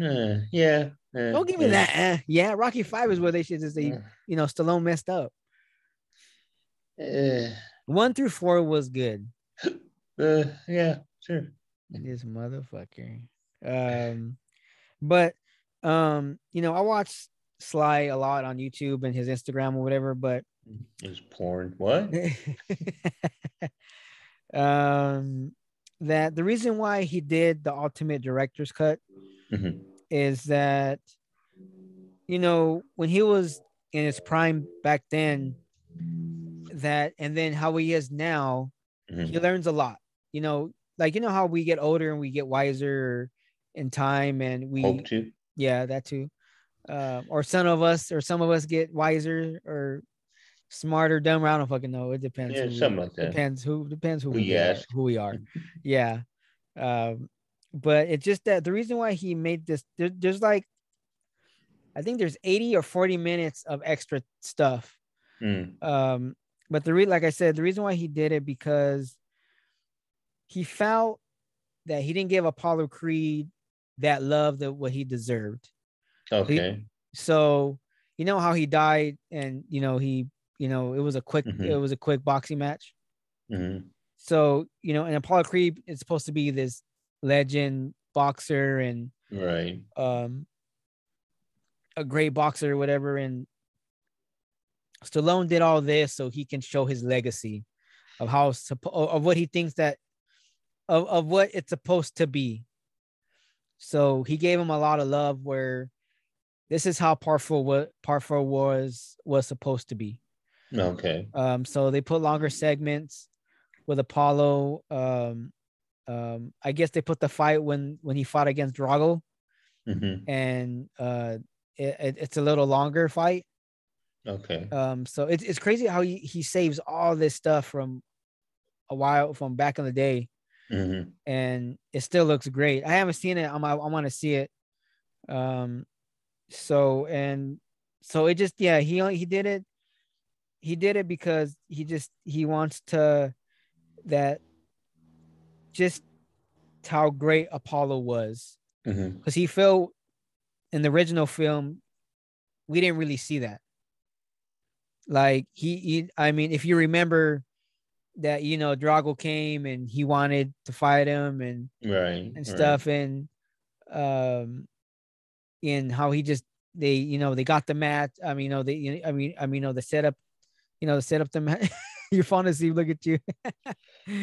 S2: Uh, yeah.
S1: Uh, Don't give me that. Uh, yeah, Rocky Five is where they should just say, you know, Stallone messed up. Uh, One through four was good.
S2: Uh, yeah, sure.
S1: This motherfucker. Um, but um, you know, I watch Sly a lot on YouTube and his Instagram or whatever, but
S2: his porn. What?
S1: um that the reason why he did the ultimate director's cut mm-hmm. is that you know when he was in his prime back then that and then how he is now mm-hmm. he learns a lot you know like you know how we get older and we get wiser in time and we
S2: Hope to.
S1: yeah that too uh, or some of us or some of us get wiser or smarter dumber i don't fucking know it depends
S2: yeah something we, like that
S1: depends who depends who, who we ask. who we are yeah um but it's just that the reason why he made this there, there's like i think there's 80 or 40 minutes of extra stuff mm. um but the re- like I said, the reason why he did it because he felt that he didn't give Apollo Creed that love that what he deserved.
S2: Okay.
S1: so you know how he died, and you know he, you know, it was a quick, mm-hmm. it was a quick boxing match. Mm-hmm. So you know, and Apollo Creed is supposed to be this legend boxer and
S2: right,
S1: um, a great boxer or whatever, and Stallone did all this so he can show his legacy of how of what he thinks that of, of what it's supposed to be. So he gave him a lot of love where this is how Part Four what Part Four was was supposed to be.
S2: Okay.
S1: Um, so they put longer segments with Apollo. Um, um, I guess they put the fight when when he fought against Drago, mm-hmm. and uh, it, it, it's a little longer fight.
S2: Okay.
S1: Um, so it's it's crazy how he, he saves all this stuff from a while from back in the day. Mm-hmm. And it still looks great. I haven't seen it. I'm, I, I want to see it. Um, so and so it just yeah he he did it. He did it because he just he wants to that just how great Apollo was because mm-hmm. he felt in the original film we didn't really see that like he, he, I mean, if you remember that, you know, Drago came and he wanted to fight him and
S2: right
S1: and stuff, right. and um, in how he just they, you know, they got the match. I mean, you know, they, I mean, I mean, you know, the setup, you know, the setup the match. You're fun to. Look at you.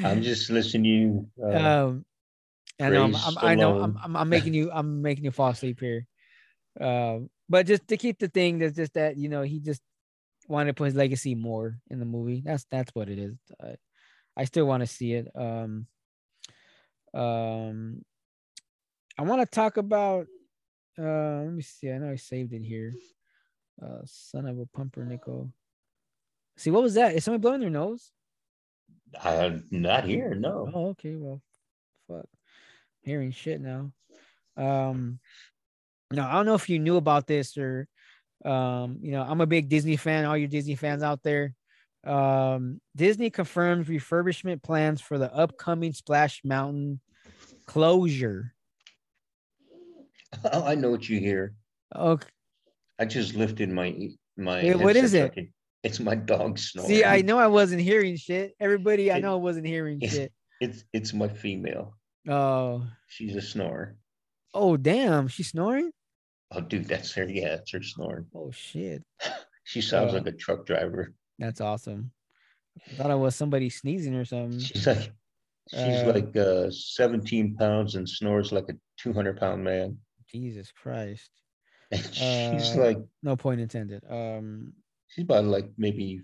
S2: I'm just listening.
S1: Uh, um, I know. I'm, I'm i know. I'm, I'm, I'm, making you. I'm making you fall asleep here. Uh, but just to keep the thing that's just that you know he just wanted to put his legacy more in the movie. That's that's what it is. I, I still want to see it. Um, um, I want to talk about. Uh, let me see. I know I saved it here. Uh, son of a pumpernickel. See, what was that? Is somebody blowing their nose?
S2: I uh, not here. No.
S1: Oh, okay. Well, fuck. Hearing shit now. Um, now I don't know if you knew about this or um, you know, I'm a big Disney fan. All you Disney fans out there, Um, Disney confirms refurbishment plans for the upcoming Splash Mountain closure.
S2: Oh, I know what you hear.
S1: Okay.
S2: I just lifted my my.
S1: Hey, what is it?
S2: It's my dog snoring.
S1: See, I know I wasn't hearing shit. Everybody, I know I wasn't hearing
S2: it's,
S1: shit.
S2: It's it's my female.
S1: Oh.
S2: She's a snorer.
S1: Oh damn, she's snoring.
S2: Oh, dude, that's her. Yeah, that's her snoring.
S1: Oh shit.
S2: she sounds uh, like a truck driver.
S1: That's awesome. I thought it was somebody sneezing or something.
S2: She's like, she's uh, like uh, 17 pounds and snores like a 200 pound man.
S1: Jesus Christ.
S2: she's uh, like,
S1: no point intended. Um,
S2: she's about like maybe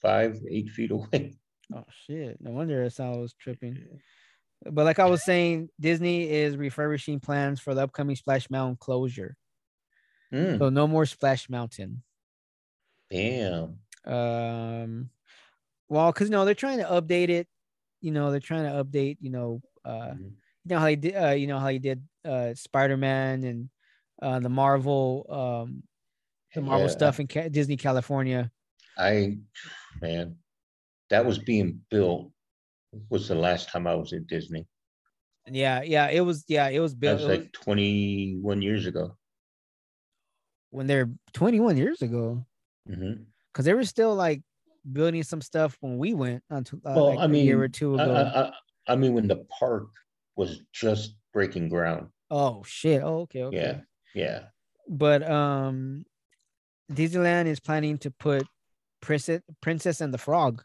S2: five, eight feet away.
S1: Oh shit! No wonder it sounds tripping. But like I was saying, Disney is refurbishing plans for the upcoming Splash Mountain closure. Mm. So no more Splash Mountain.
S2: Damn.
S1: Um, well, because no, they're trying to update it. You know they're trying to update. You know, uh, mm-hmm. you know how they did. Uh, you know how he did uh, Spider Man and uh, the Marvel, um, the Marvel yeah. stuff in Ca- Disney California.
S2: I, man, that was being built. Was the last time I was at Disney.
S1: Yeah, yeah, it was. Yeah, it was built.
S2: That was like twenty one years ago.
S1: When they're twenty one years ago. Because mm-hmm. they were still like building some stuff when we went on to, uh, well, like I mean, a year or two ago.
S2: I, I, I, mean, when the park was just breaking ground.
S1: Oh shit! Oh, okay, okay.
S2: Yeah, yeah.
S1: But um, Disneyland is planning to put Princess Princess and the Frog.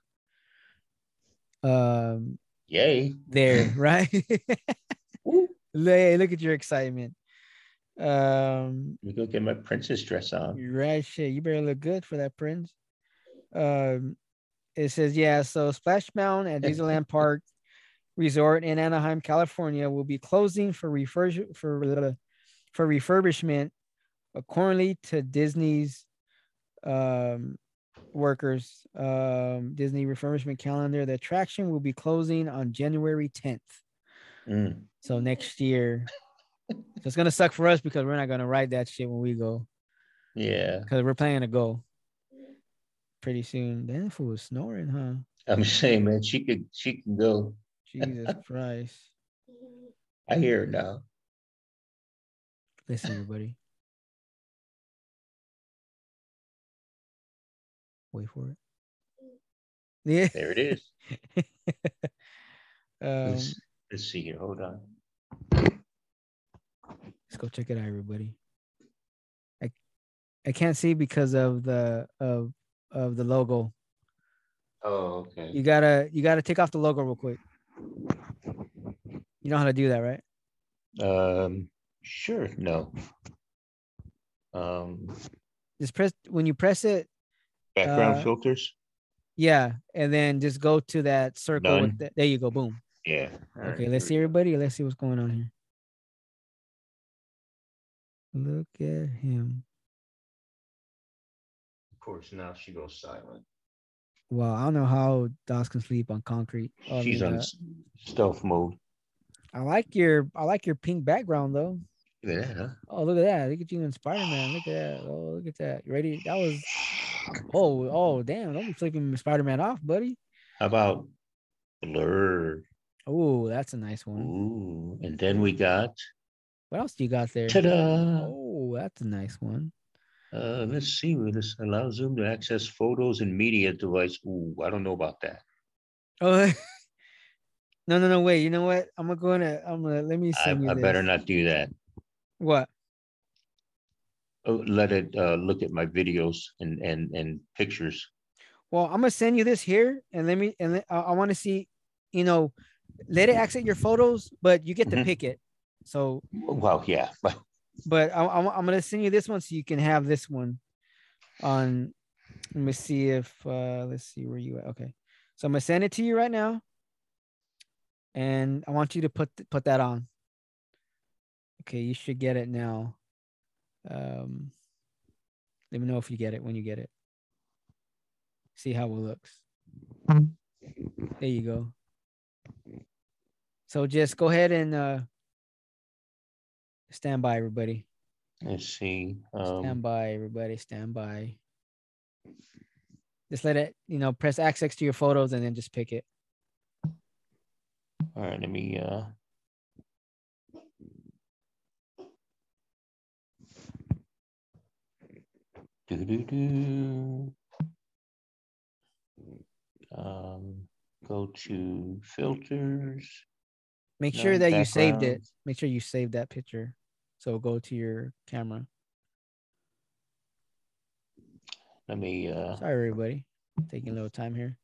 S1: Um.
S2: Yay!
S1: There, right? hey, look at your excitement. Um,
S2: Let me go get my princess dress on.
S1: Right, shit. You better look good for that prince. Um, it says, yeah, so Splash Mountain at Disneyland Park Resort in Anaheim, California will be closing for refurb- for, for refurbishment accordingly to Disney's um, workers um, Disney refurbishment calendar. The attraction will be closing on January 10th. Mm. So next year. It's gonna suck for us because we're not gonna write that shit when we go.
S2: Yeah.
S1: Because we're planning to go pretty soon. Then fool was snoring, huh?
S2: I'm saying, man, she could she can go.
S1: Jesus Christ.
S2: I hear it now.
S1: Listen, everybody. Wait for it.
S2: Yeah. There it is. um, let's, let's see here. Hold on.
S1: Let's go check it out, everybody. I I can't see because of the of of the logo.
S2: Oh, okay.
S1: You gotta you gotta take off the logo real quick. You know how to do that, right?
S2: Um, sure. No. Um,
S1: just press when you press it.
S2: Background uh, filters.
S1: Yeah, and then just go to that circle. With the, there you go. Boom.
S2: Yeah.
S1: All okay, right, let's see everybody. Let's see what's going on here. Look at him Of
S2: course, now she goes silent.
S1: Well, I don't know how dogs can sleep on concrete.
S2: She's on uh, stealth mode.
S1: I like your I like your pink background though.
S2: Yeah. Huh?
S1: Oh, look at that! Look at you in Spider Man. Look at that! Oh, look at that! You ready? That was. Oh, oh, damn! Don't be flipping Spider Man off, buddy.
S2: How about Blur?
S1: Oh, that's a nice one.
S2: Ooh, and then we got.
S1: What else do you got there?
S2: Ta-da!
S1: Oh, that's a nice one.
S2: Uh, let's see. This allows Zoom to access photos and media device. Ooh, I don't know about that.
S1: Oh, no, no, no. Wait. You know what? I'm gonna. I'm gonna. Let me
S2: send I, you. I this. better not do that.
S1: What?
S2: Oh, let it uh, look at my videos and and and pictures.
S1: Well, I'm gonna send you this here, and let me and I, I want to see. You know, let it access your photos, but you get to mm-hmm. pick it. So.
S2: Well, yeah, but
S1: but I, am I'm gonna send you this one so you can have this one on. Let me see if uh let's see where you at. Okay, so I'm gonna send it to you right now, and I want you to put put that on. Okay, you should get it now. Um, let me know if you get it when you get it. See how it looks. There you go. So just go ahead and uh Stand by, everybody.
S2: Let's see.
S1: Um, stand by, everybody. Stand by. Just let it, you know, press access to your photos and then just pick it.
S2: All right, let me uh do do do um go to filters.
S1: Make sure that you saved it. Make sure you saved that picture. So go to your camera.
S2: Let me uh
S1: sorry everybody. Taking a little time here.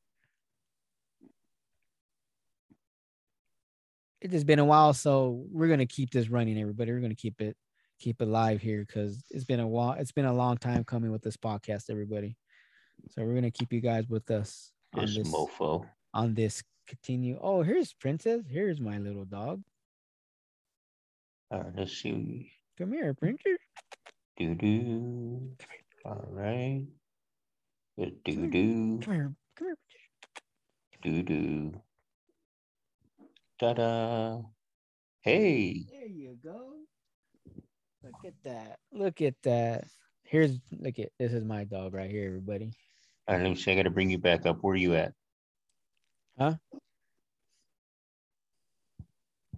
S1: It has been a while, so we're gonna keep this running, everybody. We're gonna keep it keep it live here because it's been a while, it's been a long time coming with this podcast, everybody. So we're gonna keep you guys with us
S2: on this, this mofo
S1: on this continue. Oh, here's Princess. Here's my little dog.
S2: All right, let's see.
S1: Come here, Princess.
S2: Do do. All right. Do do.
S1: Come here. Come here.
S2: Do do. Ta da. Hey.
S1: There you go. Look at that. Look at that. Here's look at this is my dog right here, everybody.
S2: All right, let me see. I got to bring you back up. Where are you at?
S1: Huh?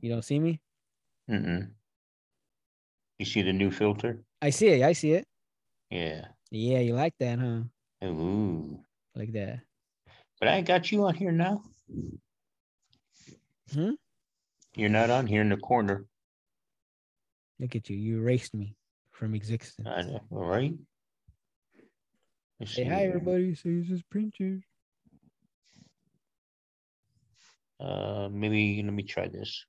S1: You don't see me?
S2: Mm-mm. You see the new filter?
S1: I see it. I see it.
S2: Yeah.
S1: Yeah, you like that, huh?
S2: Ooh.
S1: Like that.
S2: But I got you on here now.
S1: Hmm?
S2: You're not on here in the corner.
S1: Look at you. You erased me from existence.
S2: I know. All right.
S1: Let's Say hi, here. everybody. Say this is Princess.
S2: Uh, maybe let me try this.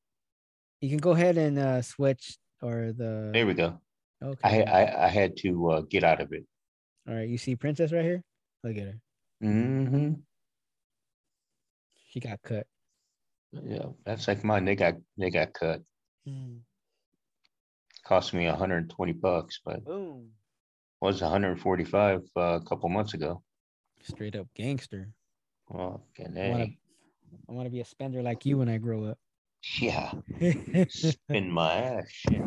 S1: You can go ahead and uh, switch or the.
S2: There we go. Okay. I I, I had to uh, get out of it.
S1: All right, you see Princess right here. Look at her.
S2: Mm-hmm.
S1: She got cut.
S2: Yeah, that's like mine. They got they got cut. Mm. Cost me 120 bucks, but Boom. was 145 uh, a couple months ago.
S1: Straight up gangster.
S2: Well, can
S1: I want to be a spender like you when I grow up.
S2: Yeah. Spin my ass. Shit.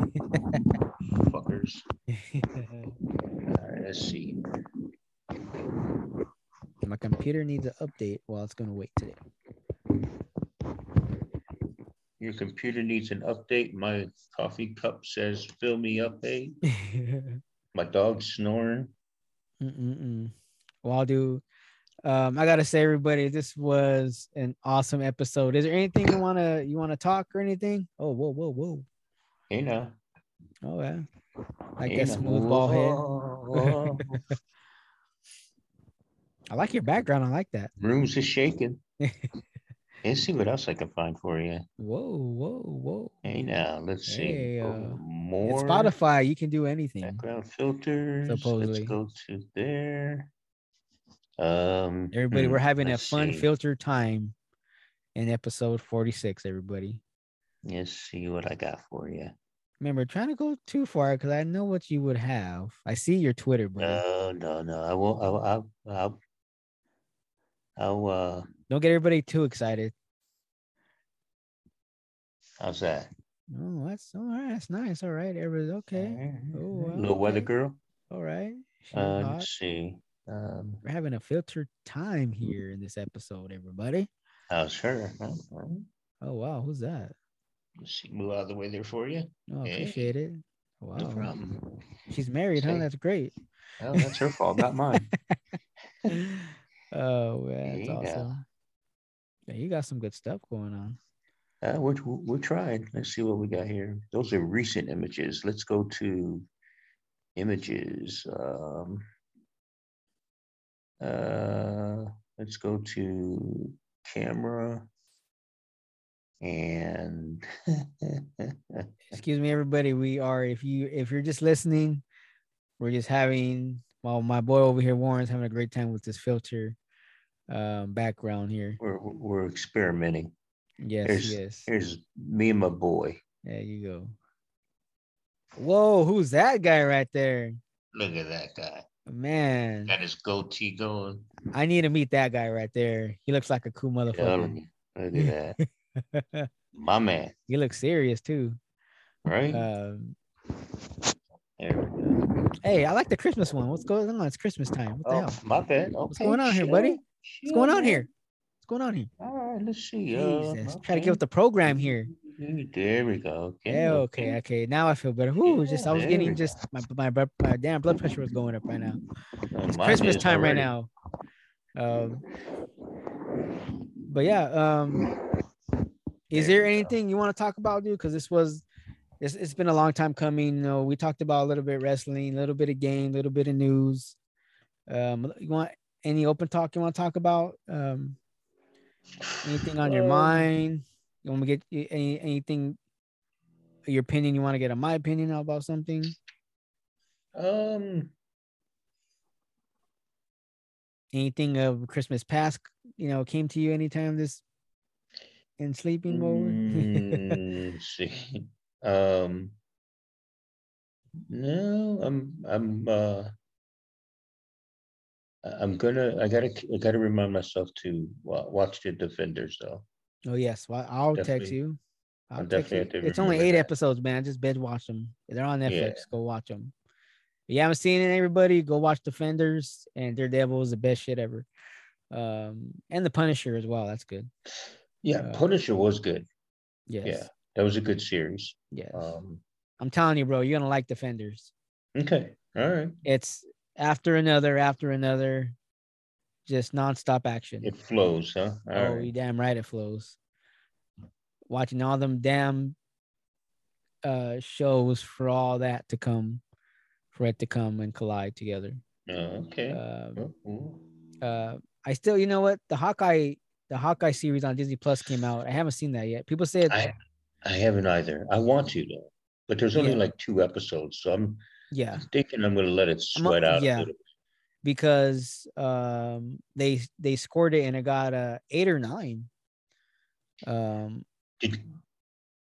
S2: Fuckers. All right, let's see.
S1: My computer needs an update while it's going to wait today.
S2: Your computer needs an update. My coffee cup says, fill me up, hey. My dog's snoring.
S1: Mm-mm-mm. Well, I'll do um, I gotta say, everybody, this was an awesome episode. Is there anything you wanna you wanna talk or anything? Oh, whoa, whoa, whoa.
S2: You know.
S1: Oh yeah. I guess smooth ball head. I like your background. I like that.
S2: Rooms is shaking. let's see what else I can find for you.
S1: Whoa, whoa, whoa.
S2: Hey now, let's see. Hey, uh,
S1: more it's Spotify. You can do anything.
S2: Background filters. Supposedly. Let's go to there. Um,
S1: everybody, we're hmm, having a fun see. filter time in episode 46, everybody.
S2: Let's see what I got for you.
S1: Remember, trying to go too far because I know what you would have. I see your Twitter, bro.
S2: No, no, no. I won't. I'll, I'll, I'll, I'll uh,
S1: don't get everybody too excited.
S2: How's that?
S1: Oh, that's all right. That's nice. All right. Everybody's okay.
S2: Oh, little okay. weather girl.
S1: All right.
S2: Uh, let's see.
S1: Um, We're having a filtered time here in this episode, everybody.
S2: Oh, sure.
S1: Oh, wow. Who's that?
S2: Let's move out of the way there for you.
S1: Oh, hey. appreciate it. Wow. No problem. She's married, huh? That's great.
S2: Oh, that's her fault, not mine.
S1: oh, man, that's yeah. awesome. Yeah, you got some good stuff going on.
S2: Uh, we're, we're trying. Let's see what we got here. Those are recent images. Let's go to images. Um, uh, let's go to camera and
S1: excuse me everybody. We are if you if you're just listening we're just having well my boy over here warren's having a great time with this filter um background here.
S2: We're we're experimenting.
S1: Yes
S2: here's,
S1: yes.
S2: here's me and my boy.
S1: There you go. Whoa who's that guy right there?
S2: Look at that guy
S1: Man,
S2: got his goatee going.
S1: I need to meet that guy right there. He looks like a cool motherfucker.
S2: look at that, my man.
S1: He looks serious too.
S2: Right. Um, there we go.
S1: Hey, I like the Christmas one. What's going on? It's Christmas time. What the
S2: oh,
S1: hell?
S2: My bad. Okay,
S1: What's going on here, buddy? What's going on here? What's going on here?
S2: All right, let's see.
S1: Jesus, uh, okay. try to get with the program here.
S2: There we go.
S1: Okay, yeah, okay, okay. Now I feel better. Yeah, just I was getting just my, my my my damn blood pressure was going up right now. Oh, it's Christmas time already. right now. Um, but yeah, um, is there anything you want to talk about, dude? Because this was, it's, it's been a long time coming. You know, we talked about a little bit wrestling, a little bit of game, a little bit of news. Um, you want any open talk you want to talk about? Um, anything on your um, mind? You want to get any anything? Your opinion? You want to get on my opinion about something? Um. Anything of Christmas past, you know, came to you anytime this in sleeping mode?
S2: mm, see. Um. No, I'm. I'm. uh I'm gonna. I gotta. I gotta remind myself to watch the Defenders though.
S1: Oh yes, well, I'll definitely, text you. I'll, I'll text you. It's only eight that. episodes, man. Just binge watch them. They're on Netflix. Yeah. Go watch them. If you haven't seen it, everybody, go watch Defenders and Daredevil is the best shit ever. Um, and the Punisher as well. That's good.
S2: Yeah, uh, Punisher was good. Yes. Yeah, that was a good series.
S1: Yes. Um, I'm telling you, bro, you're gonna like Defenders.
S2: Okay. All right.
S1: It's after another, after another just nonstop action.
S2: It flows, huh?
S1: All oh, right. you damn right it flows. Watching all them damn uh shows for all that to come, for it to come and collide together.
S2: Oh, okay. Uh,
S1: uh, I still, you know what? The Hawkeye, the Hawkeye series on Disney Plus came out. I haven't seen that yet. People said
S2: I, I haven't either. I want to though, but there's only yeah. like two episodes, so I'm
S1: yeah
S2: thinking I'm gonna let it sweat out.
S1: Yeah, because um, they they scored it and it got a eight or nine. Um,
S2: did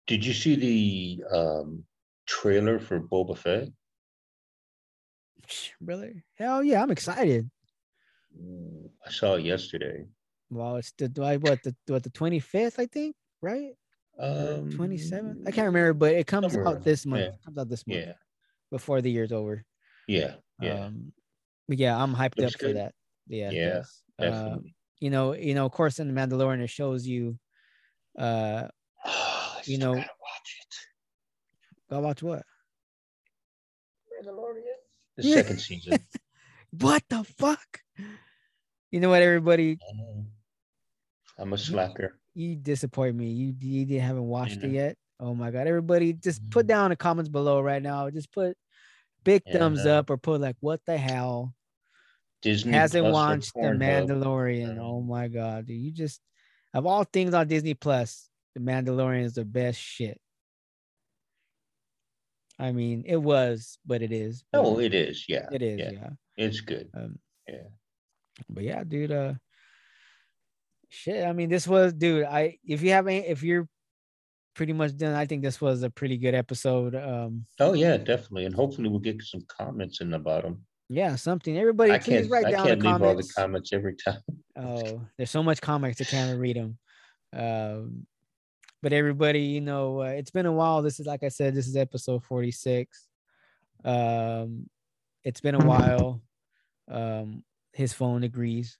S2: Did you see the um, trailer for Boba Fett?
S1: Really? Hell yeah! I'm excited.
S2: I saw it yesterday.
S1: Well, it's the what the what the 25th, I think, right? Um, 27th. I can't remember, but it comes out this month. Yeah. It comes out this month. Yeah. Before the year's over.
S2: Yeah. Yeah. Um,
S1: yeah, I'm hyped Looks up good. for that. Yeah.
S2: Yeah.
S1: Uh, you know, you know, of course, in the Mandalorian, it shows you, uh, you know, watch it. Go watch what?
S2: Mandalorian. The yeah. second season.
S1: what the fuck? You know what, everybody?
S2: I'm a slacker.
S1: You, you disappoint me. You you haven't watched it yet. Oh my god! Everybody, just put mm-hmm. down in the comments below right now. Just put big thumbs uh, up or put like, "What the hell?" Disney hasn't Plus watched The Mandalorian. Hub. Oh my god, dude! You just of all things on Disney Plus, The Mandalorian is the best shit. I mean, it was, but it is.
S2: Oh, it is. Yeah,
S1: it is. Yeah, yeah.
S2: it's good. Um, yeah,
S1: but yeah, dude. Uh, shit. I mean, this was, dude. I if you haven't, if you're pretty much done, I think this was a pretty good episode. Um.
S2: Oh yeah, definitely, and hopefully we'll get some comments in the bottom.
S1: Yeah, something. Everybody, I please write down I can't the leave comments.
S2: all the comments every time.
S1: oh, there's so much comics I can't read them. Um, but everybody, you know, uh, it's been a while. This is like I said, this is episode 46. Um, it's been a while. Um, his phone agrees.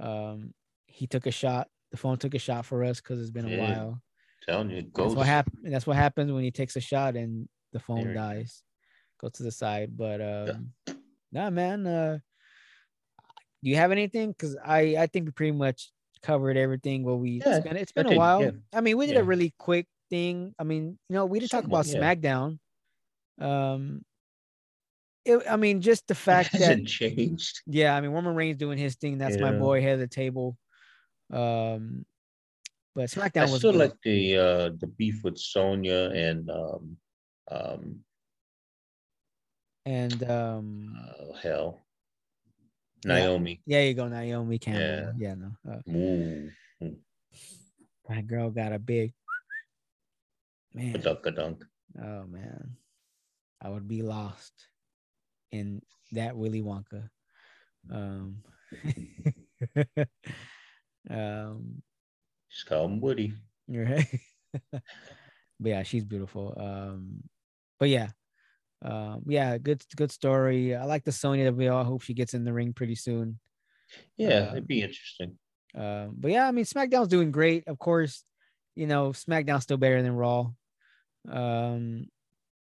S1: Um, he took a shot. The phone took a shot for us because it's been a yeah, while.
S2: Telling you, goes.
S1: That's what happens. That's what happens when he takes a shot and the phone dies. Go to the side, but um, yeah nah, man. Uh, do you have anything? Because I I think we pretty much covered everything. What we yeah, it's been, it's been a while. Yeah. I mean, we did yeah. a really quick thing. I mean, you know, we didn't talk about SmackDown. Um, it, I mean, just the fact that
S2: changed.
S1: Yeah, I mean, Roman Reigns doing his thing. That's my boy, head of the table. Um, but SmackDown I was
S2: still good. like the uh the beef with Sonya and um um
S1: and um
S2: oh, hell. Naomi.
S1: Yeah, you go naomi Campbell. yeah. Yeah no uh, that girl got a big man.
S2: Dunk
S1: oh man. I would be lost in that willy wonka. Um um
S2: she's called woody.
S1: Right but yeah she's beautiful. Um but yeah um, yeah, good good story. I like the Sonya that we all hope she gets in the ring pretty soon.
S2: Yeah, um, it'd be interesting.
S1: Um, but yeah, I mean, SmackDown's doing great. Of course, you know, SmackDown's still better than Raw. Um,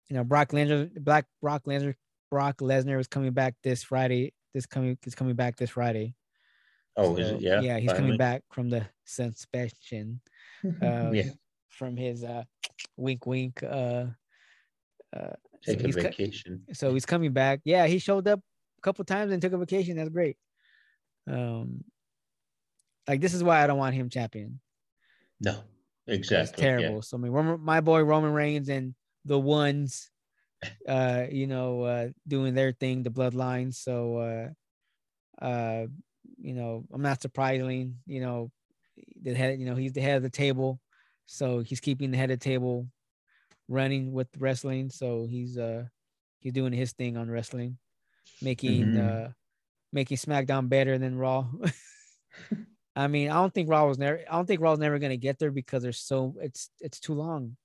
S1: you know, Brock Lesnar, Black Brock Lesnar, Brock Lesnar was coming back this Friday. This coming is coming back this Friday.
S2: Oh, so, is it? Yeah.
S1: Yeah, he's finally. coming back from the suspension. Um, yeah. From his uh, wink, wink. Uh,
S2: uh, Take so a vacation.
S1: so he's coming back. Yeah, he showed up a couple times and took a vacation. That's great. Um, like this is why I don't want him champion.
S2: No, exactly. It's
S1: terrible. Yeah. So I mean, my boy Roman Reigns and the ones, uh, you know, uh, doing their thing, the bloodline. So, uh, uh, you know, I'm not surprising. You know, the head. You know, he's the head of the table, so he's keeping the head of the table running with wrestling. So he's uh he's doing his thing on wrestling, making mm-hmm. uh making SmackDown better than Raw. I mean, I don't think Raw was never. I don't think Raw's never gonna get there because there's so it's it's too long.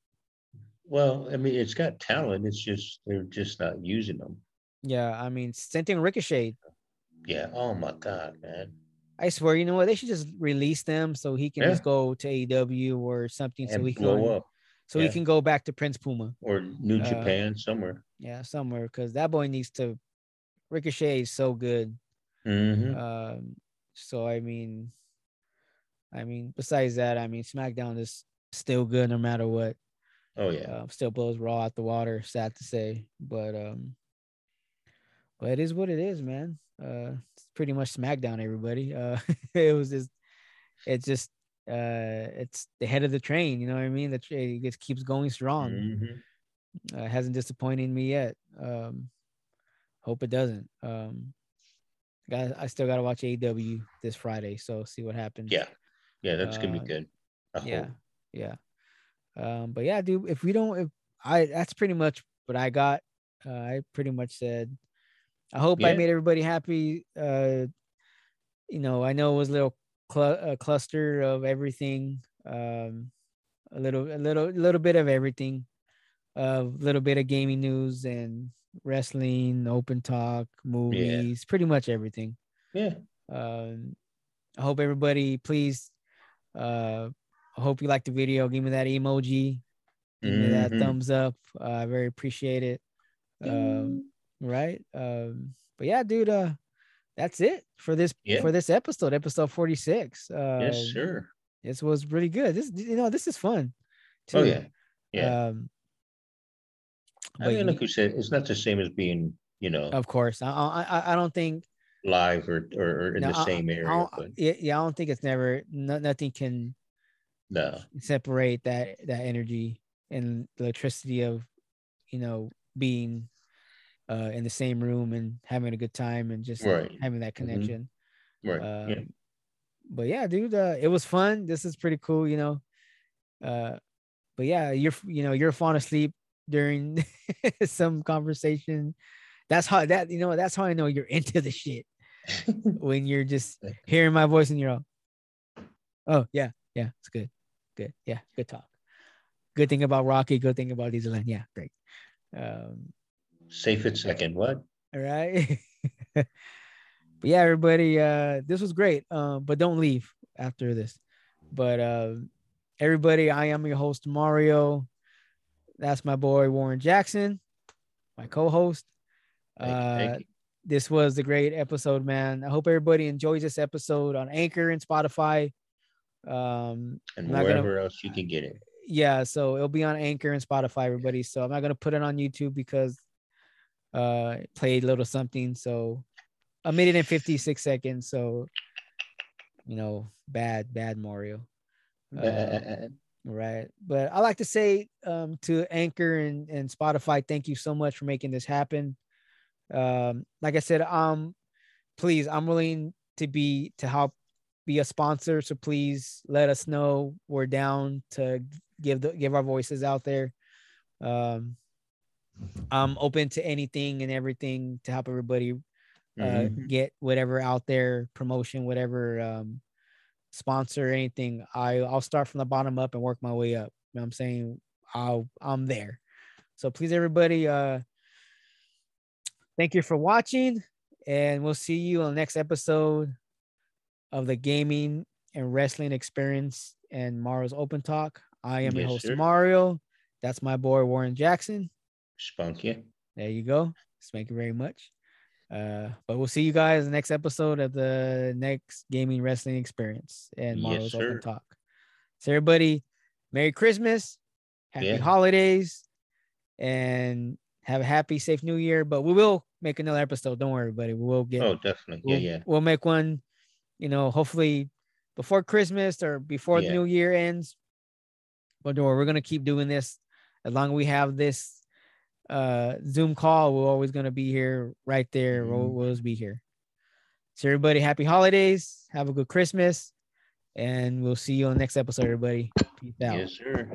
S2: Well, I mean, it's got talent. It's just they're just not using them.
S1: Yeah, I mean, same thing Ricochet.
S2: Yeah. Oh my god, man.
S1: I swear, you know what? They should just release them so he can yeah. just go to AEW or something, and so he can go up. So yeah. he can go back to Prince Puma
S2: or New uh, Japan somewhere.
S1: Yeah, somewhere because that boy needs to. Ricochet is so good.
S2: Mm-hmm.
S1: Um, so I mean, I mean, besides that, I mean, SmackDown is still good no matter what.
S2: Oh yeah,
S1: uh, still blows Raw out the water. Sad to say, but um, but it is what it is, man. Uh, it's pretty much SmackDown. Everybody. Uh, it was just, it just, uh, it's the head of the train. You know what I mean? The train just keeps going strong.
S2: Mm-hmm.
S1: Uh, hasn't disappointed me yet. Um, hope it doesn't. Um, got I still got to watch AEW this Friday, so see what happens.
S2: Yeah, yeah, that's gonna be uh, good.
S1: I yeah, hope. yeah. Um, but yeah, dude, if we don't, if I, that's pretty much what I got. Uh, I pretty much said, I hope yeah. I made everybody happy. Uh, you know, I know it was a little cl- a cluster of everything. Um, a little, a little, a little bit of everything. A little bit of gaming news and wrestling, open talk, movies, yeah. pretty much everything.
S2: Yeah.
S1: Um, I hope everybody please uh I hope you like the video. Give me that emoji. Give mm-hmm. me that mm-hmm. thumbs up. Uh, I very appreciate it. Um, right. Um, but yeah, dude, uh that's it for this yeah. for this episode, episode 46. Uh,
S2: yes, sure.
S1: This was really good. This you know, this is fun.
S2: Too. Oh yeah. Yeah. Um I mean, like you said, it's not the same as being, you know.
S1: Of course, I I, I don't think
S2: live or or, in no, the same area. I
S1: but. Yeah, I don't think it's never. No, nothing can
S2: no
S1: separate that that energy and the electricity of you know being uh in the same room and having a good time and just right. having that mm-hmm. connection
S2: mm-hmm. right um, yeah.
S1: but yeah dude uh, it was fun this is pretty cool you know uh but yeah you're you know you're falling asleep during some conversation that's how that you know that's how i know you're into the shit when you're just hearing my voice and you're all oh yeah yeah it's good good. Yeah, good talk. Good thing about Rocky. Good thing about Dieselland. Yeah, great. Um,
S2: Safe at second. What?
S1: All right. but yeah, everybody, uh, this was great. Um, but don't leave after this. But uh, everybody, I am your host Mario. That's my boy Warren Jackson, my co-host. Uh, this was a great episode, man. I hope everybody enjoys this episode on Anchor and Spotify. Um,
S2: and wherever gonna, else you can get it.
S1: Yeah, so it'll be on Anchor and Spotify, everybody. So I'm not gonna put it on YouTube because uh played a little something. So a minute and 56 seconds. So you know, bad, bad Mario. Uh, right. But I like to say um to Anchor and, and Spotify, thank you so much for making this happen. Um, like I said, um, please, I'm willing to be to help be a sponsor. So please let us know. We're down to give the give our voices out there. Um, I'm open to anything and everything to help everybody uh, mm-hmm. get whatever out there, promotion, whatever um, sponsor, anything. I I'll start from the bottom up and work my way up. You know I'm saying? I'll I'm there. So please, everybody, uh, thank you for watching, and we'll see you on the next episode of the gaming and wrestling experience and Mario's Open Talk. I am yes, your host. Mario. That's my boy, Warren Jackson.
S2: Spunky.
S1: There you go. Thank you very much. Uh, but we'll see you guys next episode of the next gaming wrestling experience and Mario's yes, Open Talk. So everybody, Merry Christmas, Happy yeah. Holidays, and have a happy, safe New Year. But we will make another episode. Don't worry, buddy. We will get.
S2: Oh, definitely.
S1: We'll,
S2: yeah, yeah.
S1: We'll make one. You know, hopefully before Christmas or before yeah. the New Year ends. But don't worry, we're gonna keep doing this as long as we have this uh Zoom call. We're always gonna be here, right there. Mm-hmm. We'll, we'll always be here. So everybody, happy holidays. Have a good Christmas, and we'll see you on the next episode. Everybody, peace out.
S2: Yes, sir.